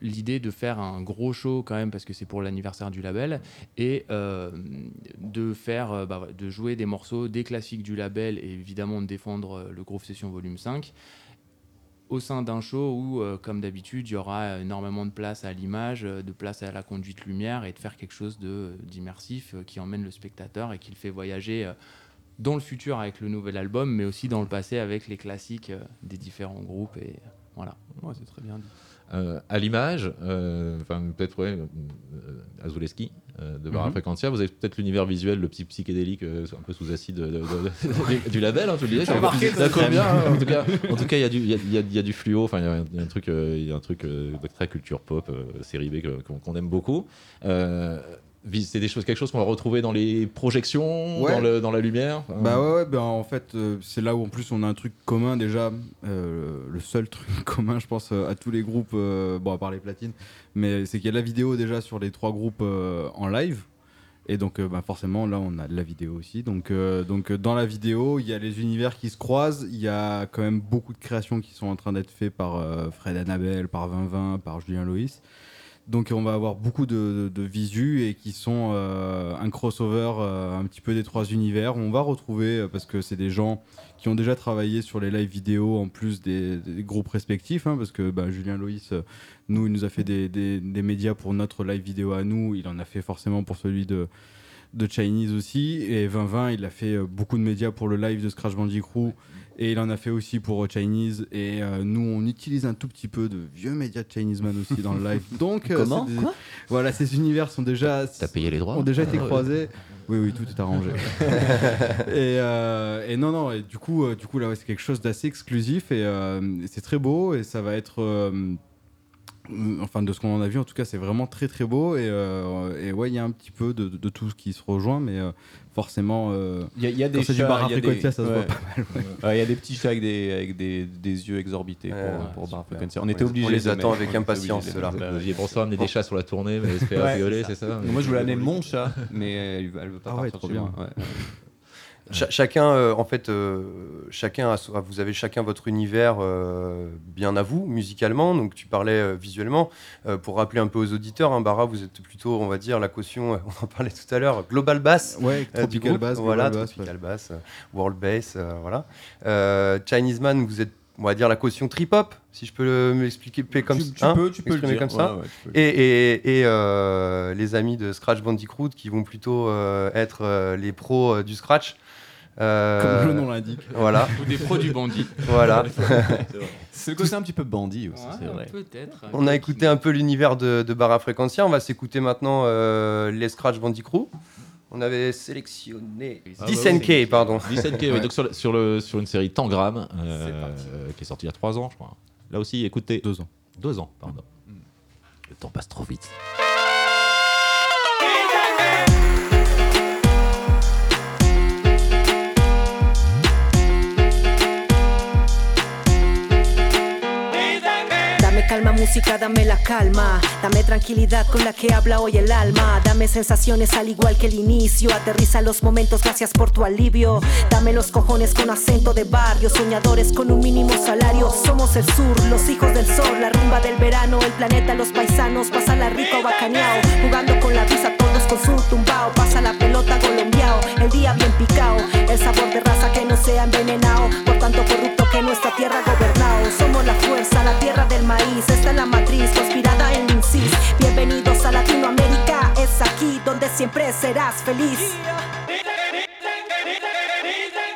l'idée de faire un gros show quand même, parce que c'est pour l'anniversaire du label, et de faire, bah, de jouer des morceaux, des classiques du label, et évidemment de défendre le Groove Session Volume 5 au sein d'un show où, euh, comme d'habitude, il y aura énormément de place à l'image, euh, de place à la conduite lumière et de faire quelque chose de- d'immersif euh, qui emmène le spectateur et qui le fait voyager euh, dans le futur avec le nouvel album, mais aussi dans le passé avec les classiques euh, des différents groupes. Et euh, voilà. C'est très bien dit. Euh, à l'image, euh, enfin peut-être ouais, euh, Azuleski euh, de Barra. Frequentia, vous avez peut-être l'univers visuel, le petit psychédélique un peu sous acide de- de- de- du, label, hein, vous le disais. remarqué, bien, hein, en tout cas. En tout cas, il y a du, il y a, il y a- il y a du fluo. Enfin, il y a un- il y a un truc, il y a un truc très culture pop, série B qu'on aime beaucoup. C'est des choses, quelque chose qu'on va retrouver dans les projections, Ouais. dans, le, dans la lumière. Enfin, Bah ouais, ouais, bah en fait, euh, c'est là où en plus on a un truc commun déjà, euh, le seul truc commun, je pense, euh, à tous les groupes, euh, bon, à part les platines, mais c'est qu'il y a la vidéo déjà sur les trois groupes en live. Et donc, bah, forcément, là, on a la vidéo aussi. Donc, donc dans la vidéo, il y a les univers qui se croisent. Il y a quand même beaucoup de créations qui sont en train d'être faites par Fred Annabelle, par 2020, par Julien Loïs. Donc on va avoir beaucoup de, visus et qui sont euh, un crossover euh, un petit peu des trois univers. On va retrouver, euh, parce que c'est des gens qui ont déjà travaillé sur les lives vidéo en plus des, groupes respectifs, hein, parce que bah, Julien Loïs, nous, il nous a fait des- des médias pour notre live vidéo à nous, il en a fait forcément pour celui de, de Chinese aussi, et 2020, il a fait euh, beaucoup de médias pour le live de Scratch Bandicoot, et il en a fait aussi pour euh, Chinese, et euh, nous, on utilise un tout petit peu de vieux médias de Chinese Man aussi dans le live. Donc, Comment des- Quoi voilà, ces univers sont déjà T'as payé les droits ont déjà été Ah ouais. croisés. Oui, oui, tout est arrangé. et, euh, et non, non, et du coup, euh, du coup là, ouais, c'est quelque chose d'assez exclusif et, euh, et c'est très beau et ça va être. Euh, Enfin, de ce qu'on en a vu, en tout cas, c'est vraiment très très beau. Et, euh, et ouais, il y a un petit peu de, de tout ce qui se rejoint, mais euh, forcément. euh, Il y a, il y a Quand des c'est du chats, il y a des- Frequentia, ça se voit ouais. pas mal. ouais. Ouais, Il y a des petits chats avec des, avec des, des yeux exorbités Ouais, pour, ouais, pour. On était obligés. on les attend avec impatience, obligés de ceux-là. mettre. Bah, Olivier François a amené des chats sur la tournée, mais rigoler, c'est ça Moi, je voulais amener mon chat, mais elle, elle veut pas Ah ouais, partir bien. Cha- chacun, euh, en fait, euh, chacun a so- vous avez chacun votre univers euh, bien à vous, musicalement. Donc, tu parlais visuellement. Pour rappeler un peu aux auditeurs, hein, Bara, vous êtes plutôt, on va dire, la caution, on en parlait tout à l'heure, Global Bass. Ouais, Tropical. Bass, voilà, Global Bass, Tropical Bass, World Bass, voilà. Chinese Man, vous êtes, on va dire, la caution trip-hop, si je peux m'expliquer comme tu, tu hein, peux, tu peux le dire. comme ça. Ouais, ouais, tu peux le Et, et- et, euh, les amis de Scratch Bandicoot qui vont plutôt euh, être euh, les pros du Scratch. Euh, Comme le nom l'indique. Voilà, Ou des produits bandits. voilà. C'est le côté un petit peu bandit aussi. Ouais, c'est vrai. Peut-être. On a écouté un peu l'univers de, de Barra Frequencia. On va s'écouter maintenant euh, les Scratch Bandicoot. On avait sélectionné Ah bah 10 oui. NK, pardon. 10 NK, oui, Ouais. donc sur, le- sur, le, sur une série Tangram, euh, qui est sortie il y a 3 ans, je crois. Là aussi, écoutez. Deux ans. 2 ans, pardon. Le temps passe trop vite. Calma música, dame la calma, dame tranquilidad con la que habla hoy el alma, dame sensaciones al igual que el inicio, aterriza los momentos, gracias por tu alivio, dame los cojones con acento de barrio, soñadores con un mínimo salario, somos el sur, los hijos del sol, la rumba del verano, el planeta, los paisanos, pasa la rico bacaneao, jugando con la visa con su tumbao, pasa la pelota colombiao, el día bien picao, el sabor de raza que no sea envenenado, por tanto corrupto que nuestra tierra ha gobernado, somos la fuerza, la tierra del maíz, esta es la matriz conspirada en INSIS, bienvenidos a Latinoamérica, es aquí donde siempre serás feliz.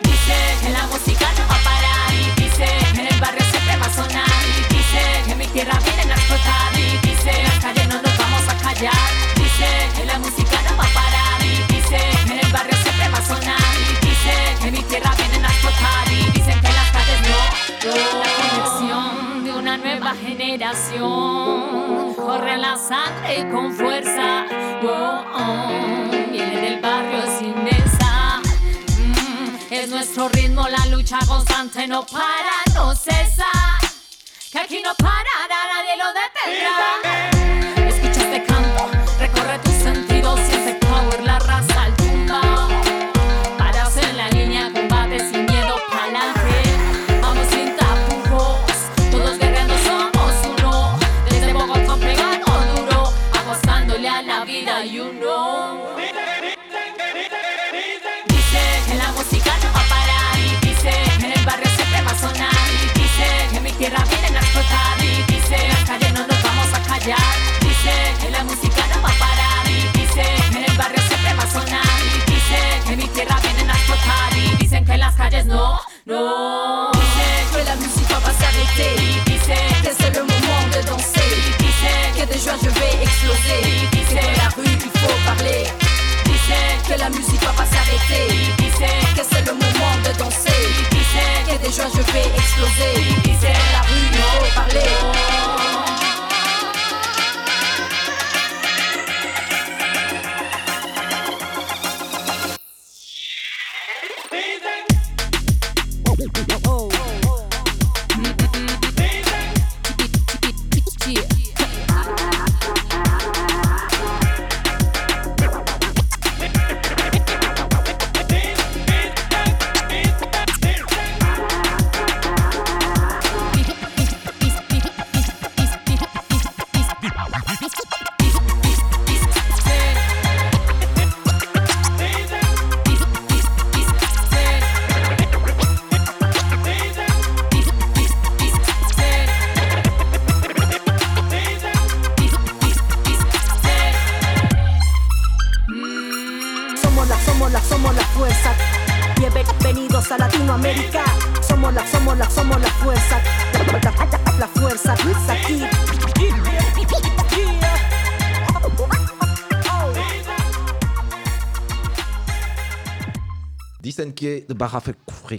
Dice que la música no va a parar. Y dice que en el barrio siempre va a sonar. Y dice que en mi tierra vienen a explotar. Y dice en las calles no nos vamos a callar. Dice que la música dicen que las calles no. La conexión de una nueva generación corre la sangre con fuerza. Oh, oh, viene del barrio sin mesa. Mm, Es nuestro ritmo, la lucha constante no para, no cesa. Que aquí no para, nadie lo detendrá.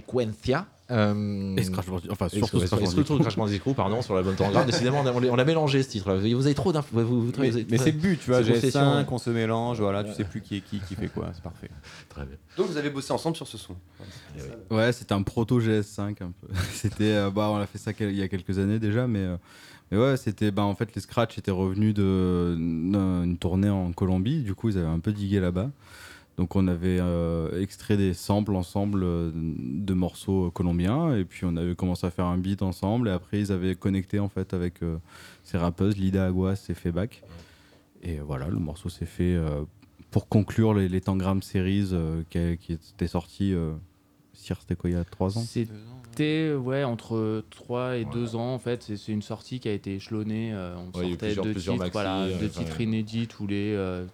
Barra Frequencia. Euh, Et Scratch Bandicoot, enfin, surtout. Crash Bandicoot, pardon, sur la bonne Tangram. Décidément, on a, on a mélangé ce titre. Vous avez trop d'infos. Mais, c'est le but, tu vois. c'est confession, GS5, ouais. on se mélange, voilà, tu sais plus qui est qui, qui fait quoi, c'est parfait. Très bien. Donc vous avez bossé ensemble sur ce son. Ouais, c'était un proto GS5 un peu. c'était, euh, bah, on a fait ça il y a quelques années déjà, mais, euh, mais ouais, c'était, bah, en fait, les Scratch étaient revenus de- d'une tournée en Colombie. Du coup, ils avaient un peu digué là-bas. Donc, on avait euh, extrait des samples ensemble euh, de morceaux colombiens, et puis on avait commencé à faire un beat ensemble. Et après, ils avaient connecté en fait avec euh, ces rappeuses, Lida Aguas et Febac. Et voilà, le morceau s'est fait euh, pour conclure les, les Tangram Series euh, qui, qui. Euh, Sire, c'était quoi il y a 3 ans? C'était ouais, entre 3 et 2 ans en fait. C'est c'est une sortie qui a été échelonnée. euh, on Ouais, sortait plusieurs- deux titres, voilà, euh, deux titres inédits tous les, euh,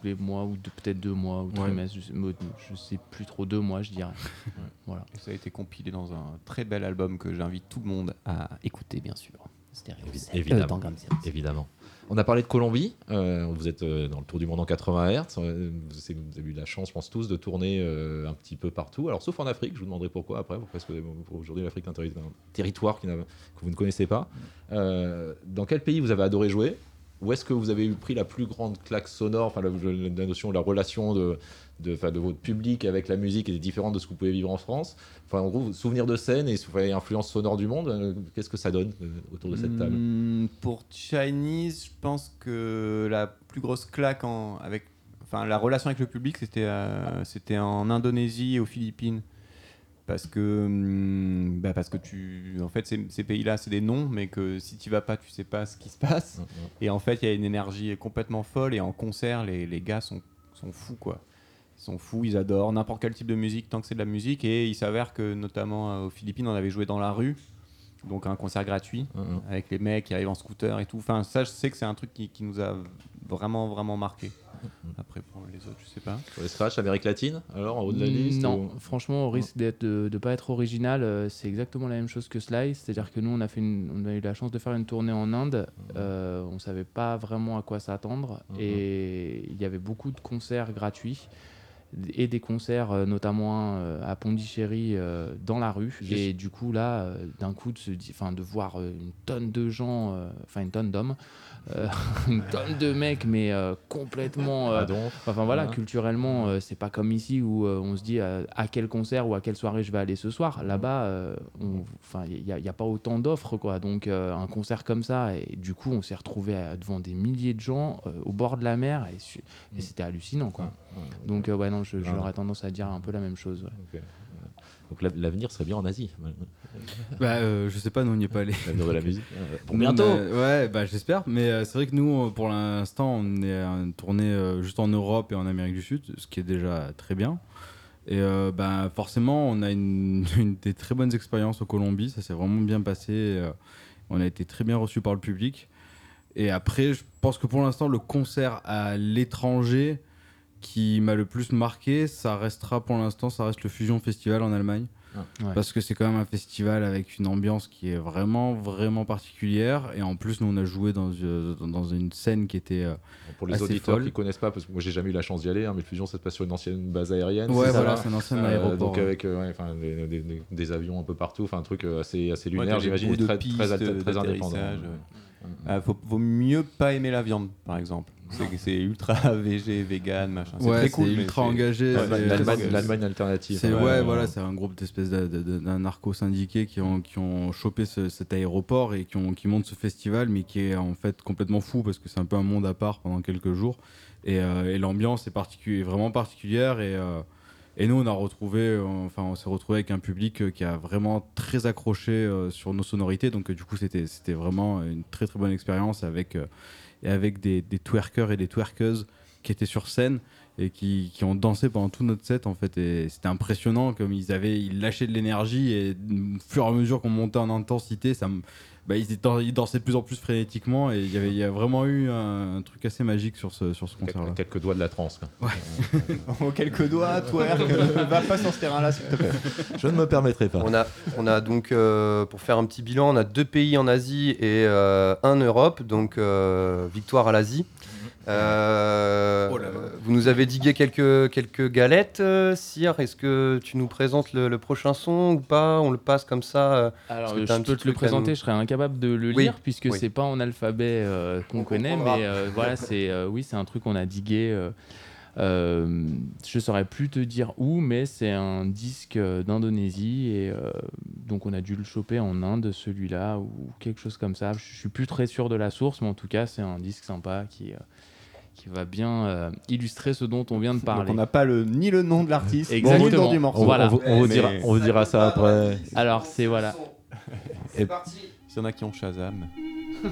tous- les mois ou de- peut-être deux mois ou Ouais. trimestres, je sais, me- je sais plus trop, deux mois je dirais. Voilà. Et ça a été compilé dans un très bel album que j'invite tout le monde à écouter, bien sûr. Stéréo Évidemment. euh, Zero. Évidemment. On a parlé de Colombie. euh, vous êtes euh, dans le tour du monde en 80 Hz. vous, avez eu la chance, je pense tous, de tourner euh, un petit peu partout. Alors, sauf en Afrique. Je vous demanderai pourquoi après. Parce que aujourd'hui, l'Afrique est un terri- un territoire qui n'a- que vous ne connaissez pas. Euh, dans quel pays vous avez adoré jouer? Où est-ce que vous avez pris la plus grande claque sonore Enfin, la, la notion, la relation de, de, votre public avec la musique est différente de ce que vous pouvez vivre en France? Enfin, en gros, souvenir de scène et influence sonore du monde. euh, Qu'est-ce que ça donne euh, autour de cette table? Hmm, pour Chinese, je pense que la plus grosse claque enfin la relation avec le public, c'était euh, c'était en Indonésie et aux Philippines. Parce que, hmm, bah parce que tu, en fait, ces, ces pays-là, c'est des noms, mais que si tu vas pas, tu sais pas ce qui se passe. Et en fait, il y a une énergie complètement folle. Et en concert, les, les gars sont, sont fous, quoi. Ils sont fous, ils adorent n'importe quel type de musique tant que c'est de la musique. Et il s'avère que, notamment euh, aux Philippines, on avait joué dans la rue. Donc un concert gratuit Mhm. avec les mecs qui arrivent en scooter et tout. Enfin, ça, je sais que c'est un truc qui, qui nous a vraiment, vraiment marqué. Après, pour les autres, je sais pas. Sur les scratchs, l'Amérique latine, alors en haut de la liste Non, ou- franchement, au risque d'être de ne pas être original, euh, c'est exactement la même chose que Slice. C'est-à-dire que nous, on a, fait une- on a eu la chance de faire une tournée en Inde. Euh, on savait pas vraiment à quoi s'attendre. Et il y avait beaucoup de concerts gratuits et des concerts, euh, notamment euh, à Pondichéry, euh, dans la rue. Juste- Et du coup, là, d'un coup, de, se di- 'fin, de voir une tonne de gens, enfin une tonne d'hommes, une tonne de mecs, mais complètement... Ah donc Enfin voilà, Ouais. culturellement, c'est pas comme ici où on se dit à quel concert ou à quelle soirée je vais aller ce soir. Là-bas, enfin, il n'y a, y a pas autant d'offres, quoi. Donc un concert comme ça, et du coup, on s'est retrouvé devant des milliers de gens au bord de la mer, et, et c'était hallucinant, quoi. Donc euh, ouais, non, je- Ouais. j'aurais tendance à dire un peu la même chose. ouais. Donc la- l'avenir serait bien en Asie. Bah, euh, je sais pas, nous on n'y est pas allé. L'avenir de la musique. Euh, Pour Nous, bientôt. a- Ouais, bah j'espère. Mais euh, c'est vrai que nous, euh, pour l'instant, on est en tournée euh, juste en Europe et en Amérique du Sud, ce qui est déjà très bien. Et euh, bah, forcément, on a une, une des très bonnes expériences au Colombie. Ça s'est vraiment bien passé. euh, on a été très bien reçus par le public. Et après, je pense que pour l'instant, le concert à l'étranger qui m'a le plus marqué, ça restera pour l'instant, ça reste le Fusion Festival en Allemagne. Ouais. Parce que c'est quand même un festival avec une ambiance qui est vraiment, vraiment particulière. Et en plus, nous, on a joué dans, euh, dans une scène qui était. euh, Pour les assez auditeurs folle. qui connaissent pas, parce que moi j'ai jamais eu la chance d'y aller, hein, mais Fusion ça se passe sur une ancienne base aérienne. Ouais, voilà, c'est un ancien Euh, aéroport. Donc ouais. avec euh, ouais, des, des- des- des avions un peu partout, enfin un truc assez, assez lunaire, j'imagine, très, très, très indépendant. Euh, faut, vaut mieux pas aimer la viande, par exemple. C'est ultra végé, vegan, machin. C'est Ouais, très cool. ultra engagé. L'Allemagne- alternative. C'est ouais, voilà, ouais. c'est un groupe d'espèces de- de- de- d'un narco syndiqué qui ont qui ont chopé ce- cet aéroport et qui ont qui montent ce festival, mais qui est en fait complètement fou parce que c'est un peu un monde à part pendant quelques jours et, euh, et l'ambiance est particu- vraiment particulière et euh, et nous on a retrouvé, euh, enfin on s'est retrouvé avec un public euh, qui a vraiment très accroché euh, sur nos sonorités, donc du coup c'était c'était vraiment une très très bonne expérience avec et avec des, des twerkers et des twerkeuses qui étaient sur scène et qui, qui ont dansé pendant tout notre set en fait. C'était impressionnant comme ils avaient ils lâchaient de l'énergie et au fur et à mesure qu'on montait en intensité ça me- bah, ils, dansaient de plus en plus frénétiquement et il y avait il y a vraiment eu un, un truc assez magique sur ce sur ce concert là Quelques, doigts de la transe. quoi. Oh, quelques doigts, twerk. Va pas sur ce terrain-là, s'il te plaît. Je ne me permettrai pas. On a, on a donc, euh, pour faire un petit bilan, on a deux pays en Asie et euh, un Europe, donc euh, victoire à l'Asie. Euh, Oh là là. Vous nous avez digué quelques, quelques galettes, euh, Sire. Est-ce que tu nous présentes le, le prochain son ou pas? On le passe comme ça euh, Alors, je peux te le présenter, nous- je serais incapable de le Oui, lire puisque oui. c'est pas en alphabet euh, qu'on On connaît, mais euh, voilà, c'est euh, oui, c'est un truc qu'on a digué. euh, euh, je saurais plus te dire où, mais c'est un disque d'Indonésie et euh, donc on a dû le choper en Inde, celui-là ou quelque chose comme ça. Je suis plus très sûr de la source, mais en tout cas, c'est un disque sympa qui euh, qui va bien euh, illustrer ce dont on vient de Donc parler. on n'a pas le, ni le nom de l'artiste, ni le Exactement. nom du morceau. On, Voilà. on vous, on vous Mais- dira, on vous dira ça après. Alors c'est voilà. Et- S'il y en a qui ont Shazam.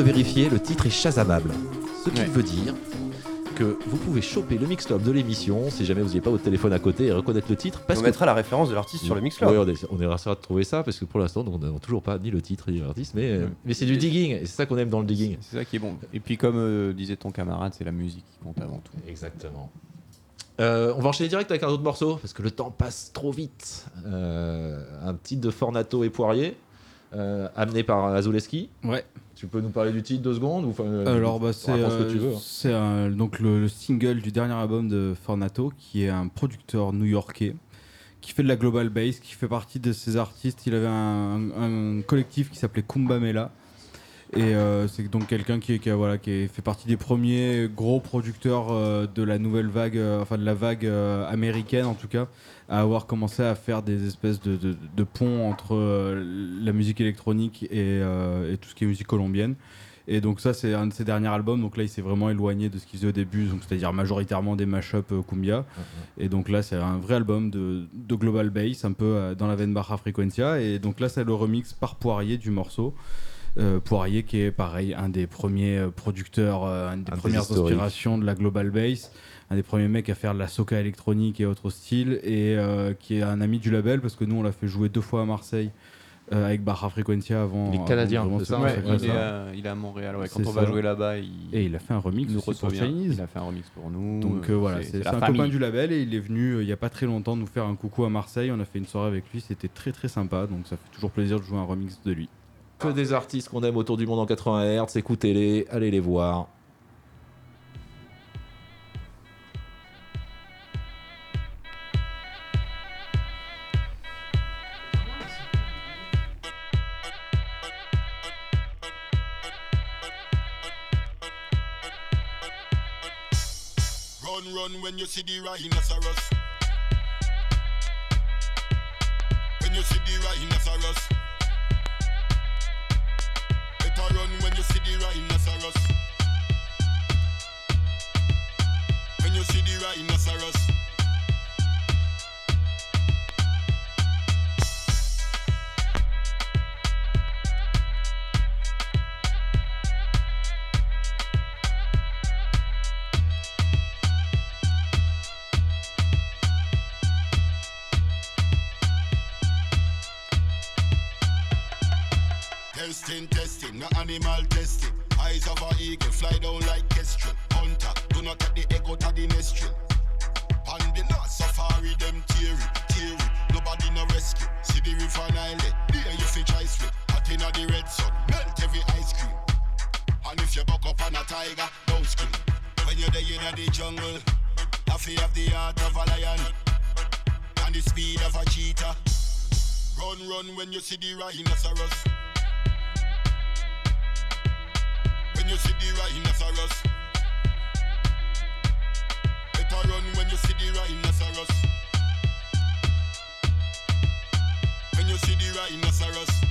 de vérifier, le titre est Shazamable. Ce qui Ouais. veut dire que vous pouvez choper le mixtape de l'émission si jamais vous n'avez pas votre téléphone à côté et reconnaître le titre. Parce on que mettra la référence de l'artiste sur le mix là. Ouais, on, est, on est rassuré de trouver ça parce que pour l'instant, on n'a toujours pas ni le titre ni l'artiste, mais, Ouais. mais c'est du digging et c'est ça qu'on aime dans le digging. C'est ça qui est bon. Et puis comme euh, disait ton camarade, c'est la musique qui compte avant tout. Exactement. Euh, on va enchaîner direct avec un autre morceau parce que le temps passe trop vite. Euh, un titre de Fornato et Poirier, euh, amené par Azuleski. Ouais. Tu peux nous parler du titre deux secondes ou euh, Alors, bah, c'est euh, hein. donc le, le single du dernier album de Fornato, qui est un producteur new-yorkais, qui fait de la global bass, qui fait partie de ces artistes. Il avait un, un collectif qui s'appelait Kumbamela. Et euh, c'est donc quelqu'un qui, qui, a- voilà, qui est- fait partie des premiers gros producteurs euh, de la nouvelle vague, euh, enfin de la vague euh, américaine en tout cas, à avoir commencé à faire des espèces de, de, de ponts entre euh, la musique électronique et, euh, et tout ce qui est musique colombienne. Et donc ça c'est un de ses derniers albums, donc là il s'est vraiment éloigné de ce qu'il faisait au début, donc c'est-à-dire majoritairement des mashups cumbia. Et donc là c'est un vrai album de, de global bass, un peu dans la veine Baja Frequencia. Et donc là c'est le remix par Poirier du morceau. Euh, Poirier qui est pareil un des premiers euh, producteurs, euh, une des Un des premières inspirations de la global bass, un des premiers mecs à faire de la soca électronique et autres styles, et euh, qui est un ami du label parce que nous on l'a fait jouer deux fois à Marseille euh, avec Baja Frequencia avant. Il est avant canadien, c'est ça, ouais, il, ça. est à, il est à Montréal. ouais. Quand on va ça. jouer là-bas, il, Et il a fait un remix nous pour. Chinese. Il a fait un remix pour nous. Donc euh, voilà, c'est un famille. copain du label et il est venu euh, il y a pas très longtemps nous faire un coucou à Marseille. On a fait une soirée avec lui, c'était très très sympa. Donc ça fait toujours plaisir de jouer un remix de lui. Que des artistes qu'on aime autour du monde en 80 Hz, écoutez-les, allez les voir. Run, run when you see the rhinoceros. When you. Better run when you see the rhinoceros. When you see the rhinoceros. Testing, testing, no animal testing. Eyes of a eagle fly down like kestrel. Hunter, do not take the echo to the nestril. On the north safari, them teary, teary. Nobody no rescue. See the river Nile, there you fi try swim. Hot inna the red sun, melt every ice cream. And if you buck up on a tiger, don't scream. When you're there inna the jungle, have you have the heart of a lion and the speed of a cheetah. Run, run when you see the rhinoceros. When you see the rhinoceros. Better run when you see the rhinoceros. When you see the rhinoceros.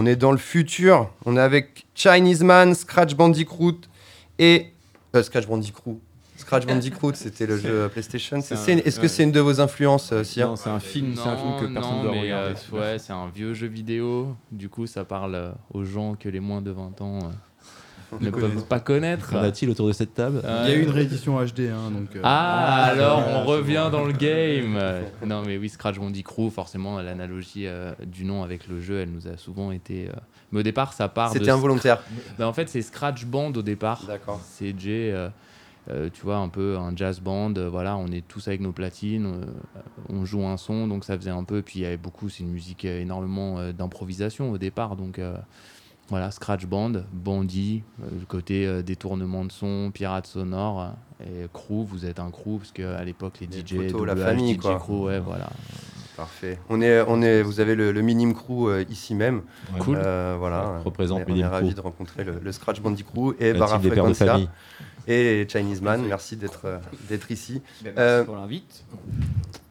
On est dans le futur. On est avec Chinese Man, Scratch Bandicoot et. euh, Scratch Bandicoot. Scratch Bandicoot, c'était le jeu PlayStation. C'est C'est- un- Est-ce que ouais. c'est une de vos influences, euh, Sia Non, c'est un film, c'est un film que personne non, doit mais, regarder. euh, ouais, c'est un vieux jeu vidéo. Du coup, ça parle euh, aux gens que les moins de 20 ans euh, ne peuvent pas connaître. Qu'en a-t-il autour de cette table Euh, Il y a eu une réédition HD, hein, donc. euh, Ah, Ah, alors on revient dans le game. Non, mais oui, Scratch Bandicoot, forcément, l'analogie euh, du nom avec le jeu, elle nous a souvent été. euh, Mais au départ, ça part. C'était involontaire. Bah, en fait, c'est Scratch Band au départ. D'accord. C'est J, euh, euh, tu vois, un peu un jazz band. euh, voilà, on est tous avec nos platines, euh, on joue un son, donc ça faisait un peu. Puis il y avait beaucoup, c'est une musique euh, énormément euh, d'improvisation au départ. Donc euh, voilà, Scratch Band, Bandit, euh, le côté euh, détournement de son, pirate sonore. euh, Et crew, vous êtes un crew, parce qu'à l'époque, les, Les DJ, potos, la famille, DJ quoi. crew, ouais, voilà. Parfait. On est, on est, vous avez le, le Minime Crew euh, ici même. Cool. Euh, voilà. Représente on est, on est ravis Crew. de rencontrer le, le Scratch Bandicoot et La Barra famille. et Chinese Man. Merci d'être euh, d'être ici. Ben, Euh, merci pour l'invite.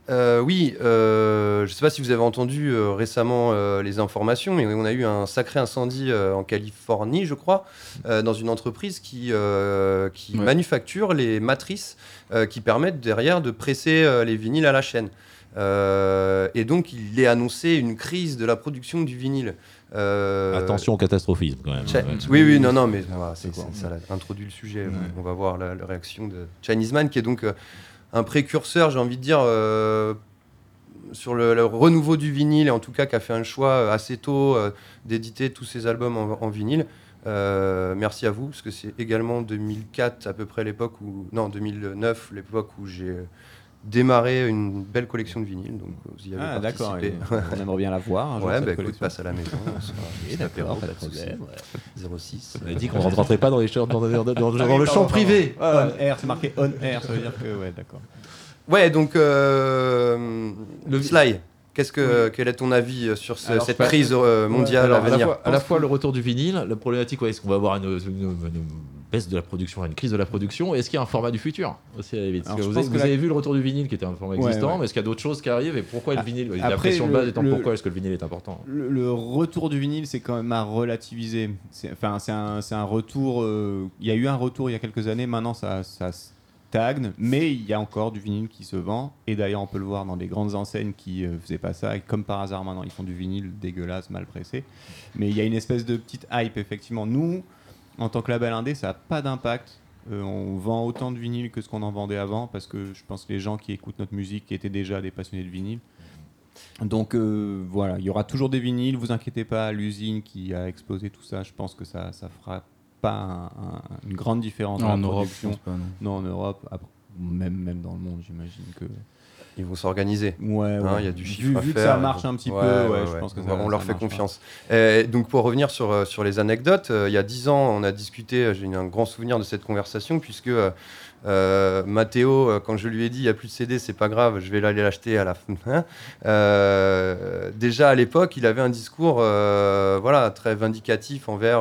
Euh, oui, euh, je ne sais pas si vous avez entendu euh, récemment les informations, mais on a eu un sacré incendie en Californie, je crois, dans une entreprise qui, qui Ouais. manufacture les matrices qui permettent derrière de presser les vinyles à la chaîne. Et donc, il est annoncé une crise de la production du vinyle. Attention au catastrophisme quand même. Cha- Ouais. Oui, oui, non, non, mais c'est- ça introduit le sujet. Ouais. On va voir la, la réaction de Chinese Man, qui est donc un précurseur, j'ai envie de dire, euh, sur le, renouveau du vinyle, et en tout cas qui a fait un choix euh, assez tôt euh, d'éditer tous ses albums en, vinyle. Merci à vous, parce que c'est également 2004 à peu près l'époque où, non, 2009, l'époque où j'ai démarré une belle collection de vinyles. Donc vous y avez Ah, d'accord. On aimerait bien la voir. Ouais, bah écoute, passe à la maison. d'accord, apéro, pas de pas de souci. problème, 06. On a dit qu'on ne rentrait pas dans, les dans, dans- dans- dans Ah le champ privé. On air, c'est marqué on air, ça veut dire que ouais, d'accord. Ouais, donc euh, Le- Sly, qu'est-ce que quel est ton avis euh, sur ce- Alors, cette crise euh, mondiale Alors, à à, la venir fois, à la fois le retour du vinyle, la problématique, ouais, est-ce qu'on va avoir une, une- une baisse de la production, une crise de la production Est-ce qu'il y a un format du futur aussi à la limite? Alors, Vous, avez, que vous la- avez vu le retour du vinyle qui était un format Ouais, existant, ouais. mais est-ce qu'il y a d'autres choses qui arrivent et pourquoi le Ah, vinyle La après, pression de base étant le- pourquoi est-ce que le vinyle est important? Le, le retour du vinyle, c'est quand même à relativiser. Enfin, c'est un, c'est un retour. euh, Il y a eu un retour il y a quelques années. Maintenant, ça, ça stagne, mais il y a encore du vinyle qui se vend. Et d'ailleurs, on peut le voir dans des grandes enseignes qui euh, faisaient pas ça. Et comme par hasard, maintenant, ils font du vinyle dégueulasse, mal pressé. Mais il y a une espèce de petite hype, effectivement. Nous, en tant que label indé, ça n'a pas d'impact. Euh, on vend autant de vinyle que ce qu'on en vendait avant parce que je pense que les gens qui écoutent notre musique qui étaient déjà des passionnés de vinyle. Donc euh, voilà, il y aura toujours des vinyles, vous inquiétez pas, l'usine qui a explosé tout ça, je pense que ça ça fera pas un- un- une grande différence dans en Europe, pas, non. Non, en Europe, après, même même dans le monde, j'imagine que Ils vont s'organiser. ouais, Hein, ouais. Il y a du Vu- chiffre à vu, que ça marche un petit Ouais, peu, ouais, ouais, je ouais. pense que on, ça, on leur fait marchera. confiance. Donc pour revenir sur, euh, sur les anecdotes, euh, il y a dix ans, on a discuté, euh, j'ai un grand souvenir de cette conversation, puisque euh, Mathéo, quand je lui ai dit il n'y a plus de CD, c'est pas grave, je vais aller l'acheter à la fin. hein, euh, déjà à l'époque, il avait un discours voilà, très vindicatif envers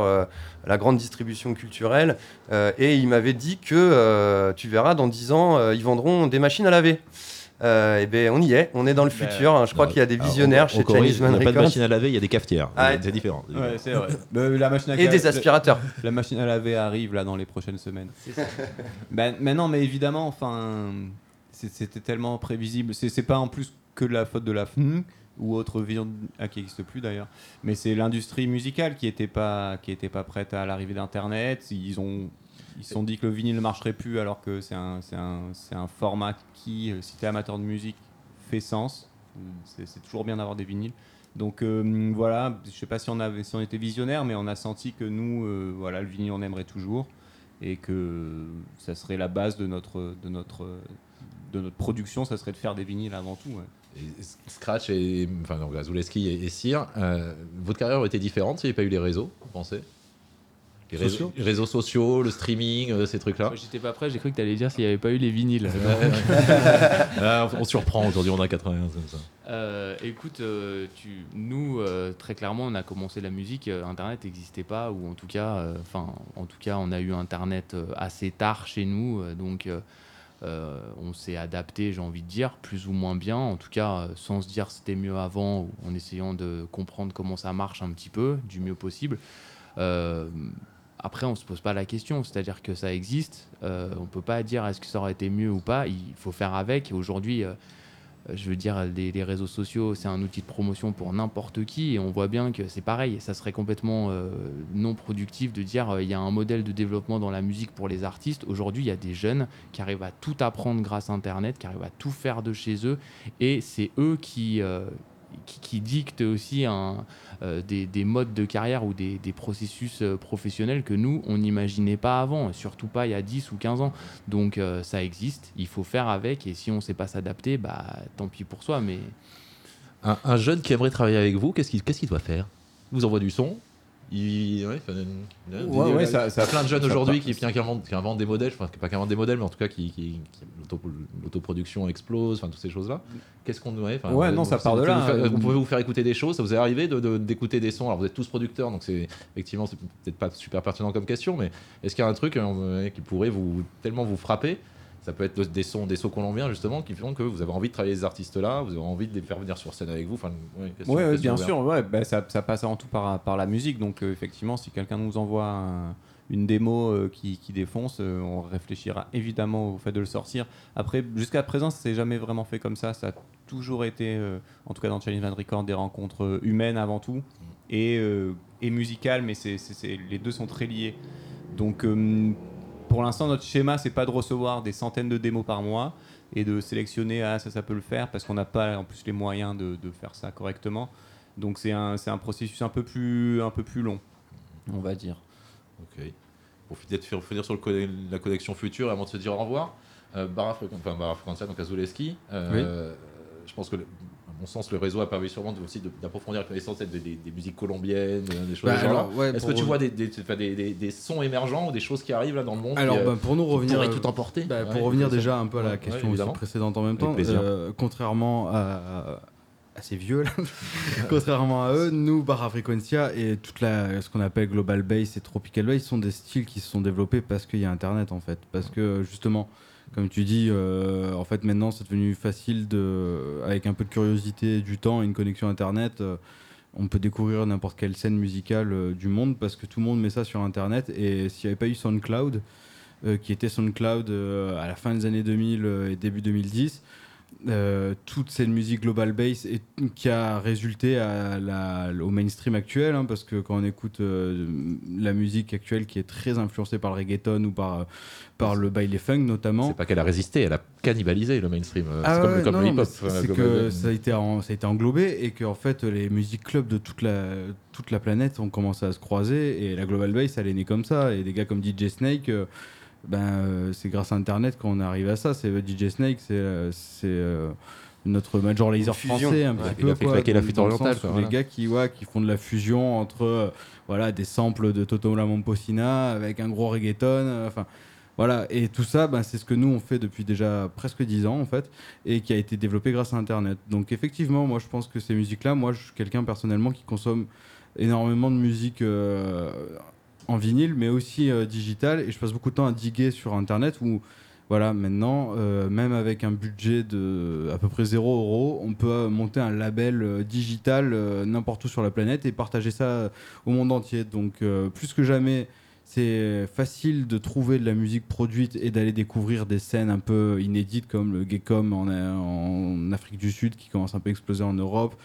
la grande distribution culturelle, euh, et il m'avait dit que euh, tu verras, dans dix ans, euh, ils vendront des machines à laver. Euh, et ben on y est, on est dans le Ben, futur. hein. Je crois qu'il y a des alors, visionnaires on- on chez Chinese Man Il n'y a pas de machine à laver, il y a des cafetières. Ah, c'est différent. Ouais, c'est vrai. La machine à Et des aspirateurs. La machine à laver arrive là dans les prochaines semaines. ben, mais non, mais évidemment, enfin, c'était tellement prévisible. C'est pas en plus que la faute de la FNU ou autre viande ah, qui n'existe plus d'ailleurs. Mais c'est l'industrie musicale qui était pas qui était pas prête à l'arrivée d'Internet. Ils ont ils se sont dit que le vinyle ne marcherait plus alors que c'est un, format qui, euh, si tu es amateur de musique, fait sens. C'est c'est toujours bien d'avoir des vinyles. Donc euh, voilà, je sais pas si on, était visionnaire, mais on a senti que nous, euh, voilà, le vinyle on aimerait toujours et que ça serait la base de notre, production, ça serait de faire des vinyles avant tout. Scratch et enfin non, Zouleski et, et Cyr, euh, votre carrière aurait été différente s'il n'y avait pas eu les réseaux, vous pensez? Les réseaux, Sociaux les réseaux sociaux, le streaming, euh, ces trucs-là. J'étais pas prêt, j'ai cru que tu allais dire s'il n'y avait pas eu les vinyles. Ah, on, on surprend aujourd'hui, on a 81 comme ça. Euh, écoute, euh, tu, nous, euh, très clairement, on a commencé la musique, euh, Internet n'existait pas, ou en tout cas, euh, enfin, en tout cas, on a eu Internet euh, assez tard chez nous, euh, donc on s'est adapté, j'ai envie de dire, plus ou moins bien, en tout cas, euh, sans se dire c'était mieux avant, ou en essayant de comprendre comment ça marche un petit peu, du mieux possible. Euh, après, on se pose pas la question, c'est-à-dire que ça existe. Euh, on peut pas dire est-ce que ça aurait été mieux ou pas. Il faut faire avec. Aujourd'hui, euh, je veux dire, les, réseaux sociaux, c'est un outil de promotion pour n'importe qui. Et on voit bien que c'est pareil. Ça serait complètement euh, non productif de dire il y a un modèle de développement dans la musique pour les artistes. Aujourd'hui, il y a des jeunes qui arrivent à tout apprendre grâce à Internet, qui arrivent à tout faire de chez eux. Et c'est eux qui, qui, dictent aussi un, euh, des, des modes de carrière ou des, processus euh, professionnels que nous, on n'imaginait pas avant, surtout pas il y a 10 ou 15 ans. Donc euh, ça existe, il faut faire avec, et si on ne sait pas s'adapter, bah, tant pis pour soi. Mais Un, un jeune qui aimerait travailler avec vous, qu'est-ce qu'il qu'est-ce qu'il doit faire? Il vous envoie du son il, ouais, Ouais, ça- ça- plein de jeunes aujourd'hui qui, qui inventent, qui inventent des modèles, enfin pas qui inventent des modèles, mais en tout cas qui, qui, qui- l'auto- l'autoproduction explose, enfin toutes ces choses-là. Qu'est-ce qu'on ouais, Ouais, vous- non, ça part de là, vous hein. Vous pouvez vous faire écouter des choses, ça vous est arrivé de- de- d'écouter des sons. Alors vous êtes tous producteurs, donc c'est effectivement c'est peut-être pas super pertinent comme question, mais est-ce qu'il y a un truc euh, qui pourrait vous tellement vous frapper ça peut être des sons, des sons colombiens justement qui font que vous avez envie de travailler ces artistes-là, vous avez envie de les faire venir sur scène avec vous. Enfin, question- Oui, question bien ouverte. sûr, ouais, bah, ça, ça passe avant tout par, par la musique. Donc, euh, effectivement, si quelqu'un nous envoie un- une démo euh, qui, qui défonce, euh, on réfléchira évidemment au fait de le sortir. Après, jusqu'à présent, ça s'est jamais vraiment fait comme ça. Ça a toujours été, en tout cas dans Challenge Van Record, des rencontres humaines avant tout et, euh, et musicales, mais c'est les deux sont très liés. Donc, pour l'instant, notre schéma, c'est pas de recevoir des centaines de démos par mois et de sélectionner ah ça ça peut le faire parce qu'on n'a pas en plus les moyens de, de faire ça correctement. Donc c'est un, c'est un processus un peu plus un peu plus long on va dire. Ok. Pour peut-être sur le la connexion future avant de se dire au revoir, euh, Barra enfin, donc Azuleski, euh, je pense que, mon sens, le réseau a permis sûrement aussi d'approfondir la connaissance des, des- des musiques colombiennes, euh, des choses Bah, ouais, Est-ce que tu vois des, sons émergents ou des choses qui arrivent là dans le monde Alors, qui, euh, bah, pour nous revenir, euh, tout emporter bah, Ouais, pour revenir déjà un peu à la Ouais, question précédente en même temps, euh, contrairement à, à ces vieux, là, contrairement à eux, nous, Barra Frequencia et toute la, ce qu'on appelle Global Bass et Tropical Bass sont des styles qui se sont développés parce qu'il y a Internet en fait. Parce que justement, comme tu dis, euh, en fait maintenant c'est devenu facile de, avec un peu de curiosité, du temps et une connexion Internet. euh, on peut découvrir n'importe quelle scène musicale euh, du monde parce que tout le monde met ça sur Internet. Et s'il n'y avait pas eu SoundCloud, qui était SoundCloud à la fin des années 2000 euh, et début 2010, euh, toute cette musique global bass et, qui a résulté à la- au mainstream actuel, hein, parce que quand on écoute euh, la musique actuelle qui est très influencée par le reggaeton ou par, euh, par le baile funk notamment, C'est pas qu'elle a résisté, elle a cannibalisé le mainstream. ah c'est comme, ouais, le hip-hop. c'est- que ça a, été en- ça a été englobé et que en fait les musiques clubs de toute la, toute la planète ont commencé à se croiser et la Global Bass elle est née comme ça et des gars comme DJ Snake euh, ben, euh, c'est grâce à internet qu'on arrive à ça c'est euh, DJ Snake c'est euh, notre major laser français un Ouais, petit il peu a fait quoi, claquer la flûte orientale, quoi, voilà. les gars qui ouais, qui font de la fusion entre euh, voilà des samples de Toto La Momposina avec un gros reggaeton euh, enfin voilà, et tout ça, ben, c'est ce que nous on fait depuis déjà presque 10 ans en fait, et qui a été développé grâce à Internet. Donc effectivement, moi je pense que ces musiques-là, moi je suis quelqu'un personnellement qui consomme énormément de musique euh, en vinyle, mais aussi euh, digital, et je passe beaucoup de temps à diguer sur Internet où voilà, maintenant, euh, même avec un budget de à peu près 0 euros, on peut euh, monter un label digital n'importe où sur la planète et partager ça au monde entier. Donc, plus que jamais, c'est facile de trouver de la musique produite et d'aller découvrir des scènes un peu inédites comme le Gaycom en, en Afrique du Sud qui commence un peu à exploser en Europe,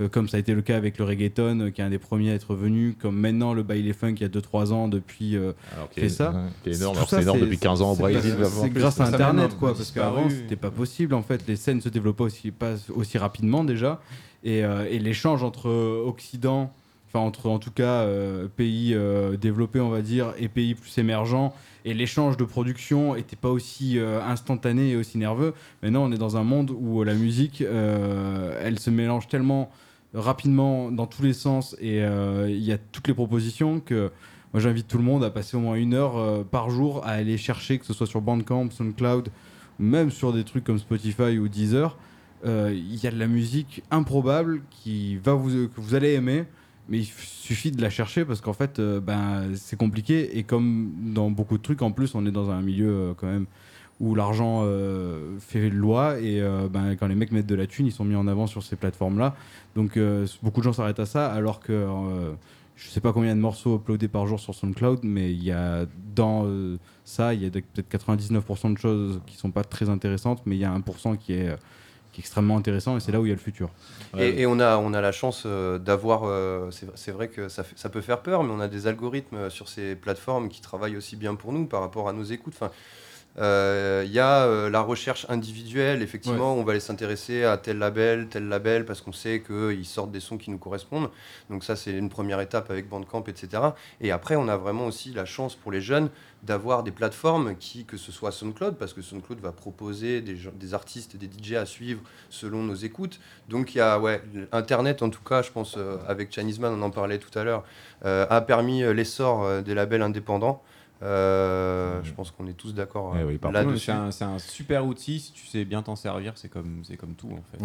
euh, comme ça a été le cas avec le reggaeton euh, qui est un des premiers à être venu, comme maintenant le baile funk il y a 2-3 ans depuis euh, Alors, fait est- ça. ouais, qui est énorme. C'est énorme depuis 15 ans au Brésil. c'est- grâce à Internet, quoi, parce qu'avant, c'était pas possible. En fait, les scènes se développaient aussi, pas aussi rapidement déjà. Et, euh, et l'échange entre Occident, enfin, entre en tout cas euh, pays euh, développés, on va dire, et pays plus émergents, et l'échange de production était pas aussi euh, instantané et aussi nerveux. Maintenant, on est dans un monde où la musique, elle se mélange tellement rapidement dans tous les sens et il y a toutes les propositions que moi j'invite tout le monde à passer au moins une heure par jour à aller chercher, que ce soit sur Bandcamp, SoundCloud, même sur des trucs comme Spotify ou Deezer. Il y a de la musique improbable qui va vous, que vous allez aimer, mais il suffit de la chercher parce qu'en fait, euh, ben, c'est compliqué. Et comme dans beaucoup de trucs, en plus, on est dans un milieu euh, quand même où l'argent euh, fait loi et euh, ben, quand les mecs mettent de la thune, ils sont mis en avant sur ces plateformes-là. Donc beaucoup de gens s'arrêtent à ça, alors que je sais pas combien de morceaux uploadés par jour sur SoundCloud, mais il y a dans ça, il y a peut-être 99% de choses qui sont pas très intéressantes, mais il y a 1% qui est, qui est extrêmement intéressant et c'est là où il y a le futur. Et, et on, a, on a la chance euh, d'avoir. euh, c'est c'est vrai que ça, fait- ça peut faire peur, mais on a des algorithmes euh, sur ces plateformes qui travaillent aussi bien pour nous par rapport à nos écoutes. Enfin, Il y a euh, la recherche individuelle, effectivement, on va aller s'intéresser à tel label, tel label, parce qu'on sait qu'ils sortent des sons qui nous correspondent. Donc ça, c'est une première étape avec Bandcamp, etc. Et après, on a vraiment aussi la chance pour les jeunes d'avoir des plateformes qui, que ce soit SoundCloud, parce que SoundCloud va proposer des, artistes, des DJ à suivre selon nos écoutes. Donc il y a, ouais, Internet en tout cas, je pense, euh, avec Chanisman, on en parlait tout à l'heure, euh, a permis euh, l'essor euh, des labels indépendants. Euh, Je pense qu'on est tous d'accord Eh euh, oui, là-dessus. c'est un, c'est un super outil si tu sais bien t'en servir. C'est comme, c'est comme tout en fait.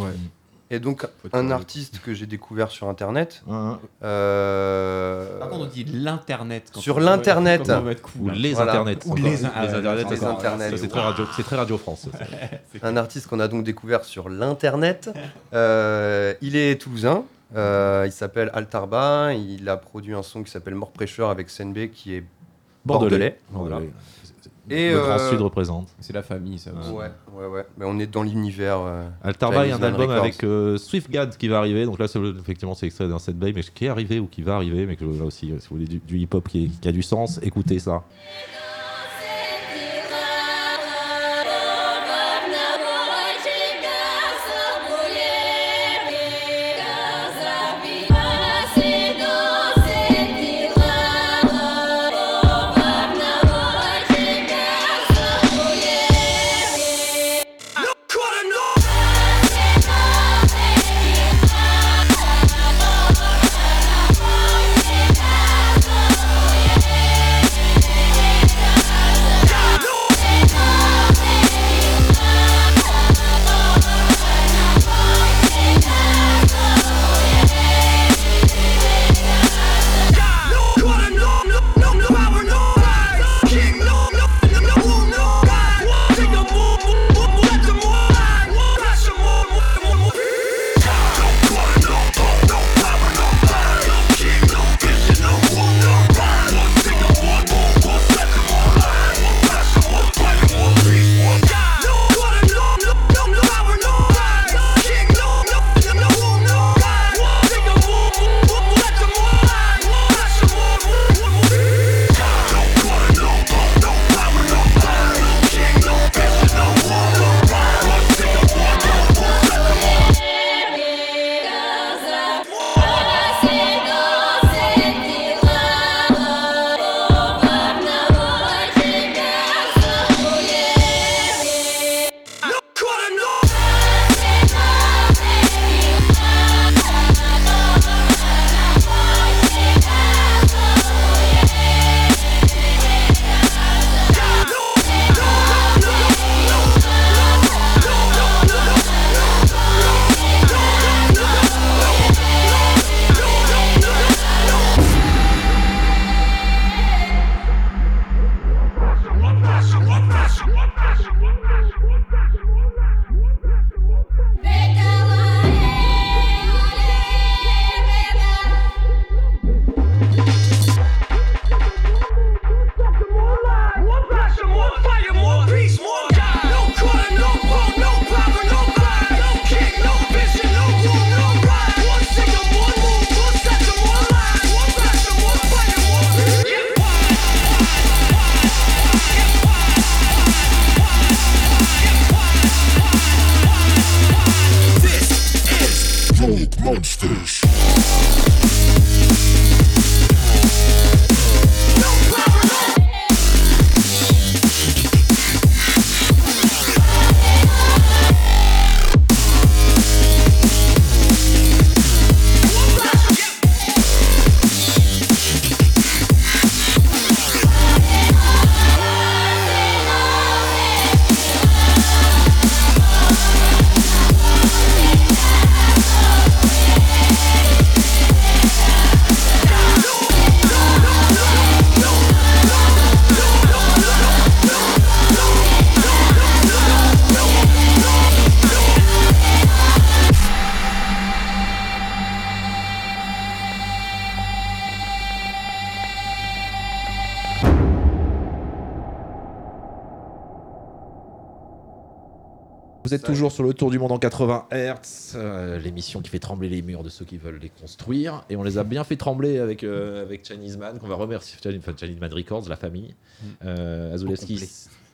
Et donc, un artiste que j'ai découvert sur Internet. Euh, Par contre, on dit l'internet. quand Sur on- l'internet. Ou les Voilà. internets. Ou les in- ah ouais, internets. les encore. internets. Ça, C'est très radio, c'est très Radio France. un artiste qu'on a donc découvert sur l'internet. Euh, il est toulousain. Euh, il s'appelle Altarba. Il a produit un son qui s'appelle More Pressure avec Senbe qui est bordelais. Bordelais. Voilà. Et, le Grand euh, Sud représente. C'est la famille, ça. Ouais, ouais, ouais. Mais on est dans l'univers. euh, Altarba, il y a un album Records. avec euh, Swiftgad qui va arriver. Donc là, c'est- effectivement, c'est extrait d'un set bay, mais qui est arrivé ou qui va arriver. Mais que là aussi, si vous voulez du, du hip-hop qui, qui a du sens, écoutez ça. Toujours sur le tour du monde en 80 Hz, euh, l'émission qui fait trembler les murs de ceux qui veulent les construire. Et on les a bien fait trembler avec, euh, avec Chinese Man, qu'on va remercier, Chinese, enfin, Chinese Man Records, la famille. Euh, Azuleski,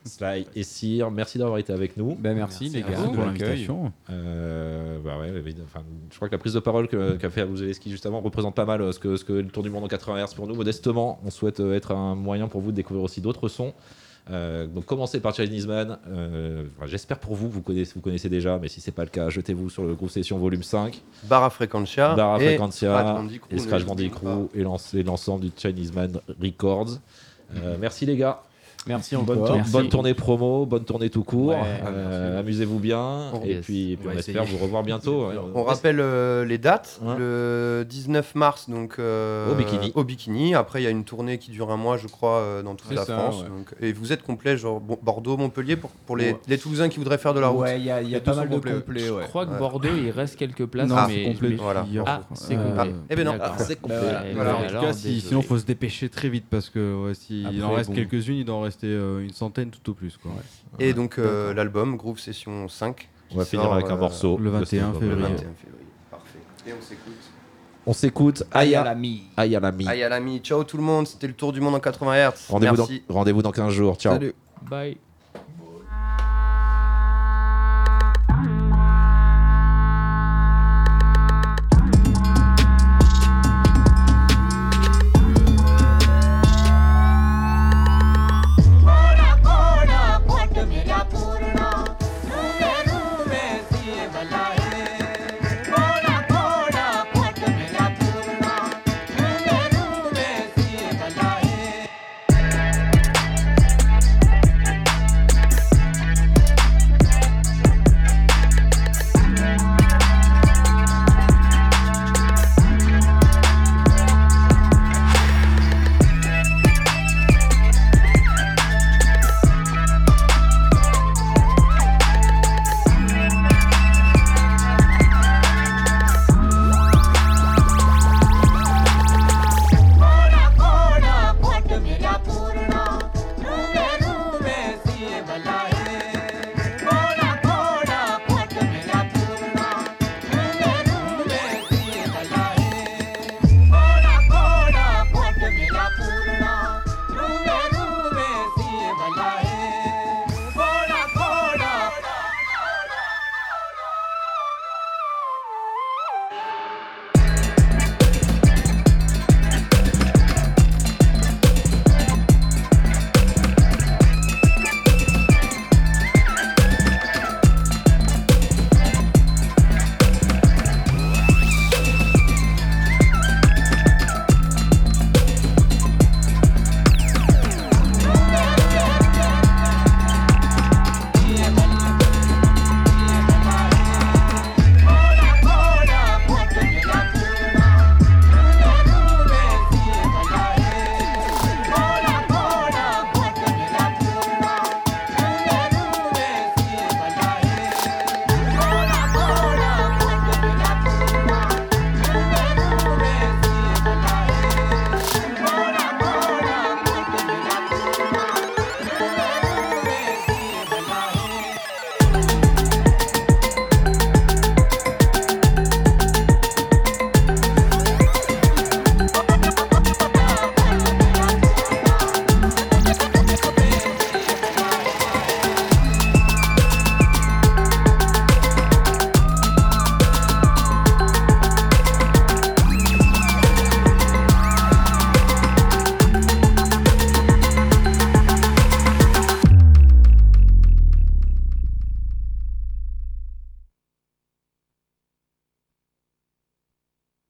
Sly et Cyr, merci d'avoir été avec nous. Ben, merci, les gars pour l'invitation. Euh, bah ouais, mais, enfin, je crois que la prise de parole qu'a fait Abuzelski juste avant représente pas mal euh, ce que, ce que le Tour du Monde en 80 Hz pour nous. Modestement, on souhaite être un moyen pour vous de découvrir aussi d'autres sons. Euh, donc commencez par Chinese Man. Euh, enfin, J'espère pour vous, vous connaissez, vous connaissez déjà, mais si c'est pas le cas, jetez-vous sur le groupe Session Volume 5. Barra Frequentia. Barra et Frequentia Scratch Bandicoot, et Scratch Bandicoot l'ensemble du Chinese Man Records. Euh, merci les gars. Merci Bonne, encore. tour- Merci. bonne tournée promo, bonne tournée tout court. Ouais, Euh, Amusez-vous bien. Et Yes. puis, et puis On espère vous revoir bientôt. ouais. On rappelle euh, les dates. Ouais. Le 19 mars, donc euh, Au Bikini. au Bikini. Après, il y a une tournée qui dure un mois, je crois, euh, dans toute C'est la ça, France. ouais. Donc- et vous êtes complet, genre bon, Bordeaux, Montpellier, pour, pour les, Ouais. les Toulousains qui voudraient faire de la route. Ouais, il y a, y a pas deux mal de complets. Je crois que. Bordeaux, il reste quelques places. Non, mais complet. mais- Voilà. Hier, Ah, je crois. c'est Euh, complet. eh ben non. Ah, c'est complet. Bah, voilà. ben En tout cas, sinon faut se dépêcher très vite parce que ouais, s'il en reste bon. quelques-unes, il doit en rester euh, une centaine tout au plus. Quoi. Et donc euh, l'album Groove Session 5. On va finir avec un euh, morceau. le de cet 21 album. Le février. 21 février. Parfait. Et on s'écoute. On s'écoute. Aya l'ami. Aya l'ami. Aïe à l'ami. Ciao tout le monde. C'était le tour du monde en 80 Hz. Rendez-vous dans, dans 15 jours. Ciao. Salut. Bye.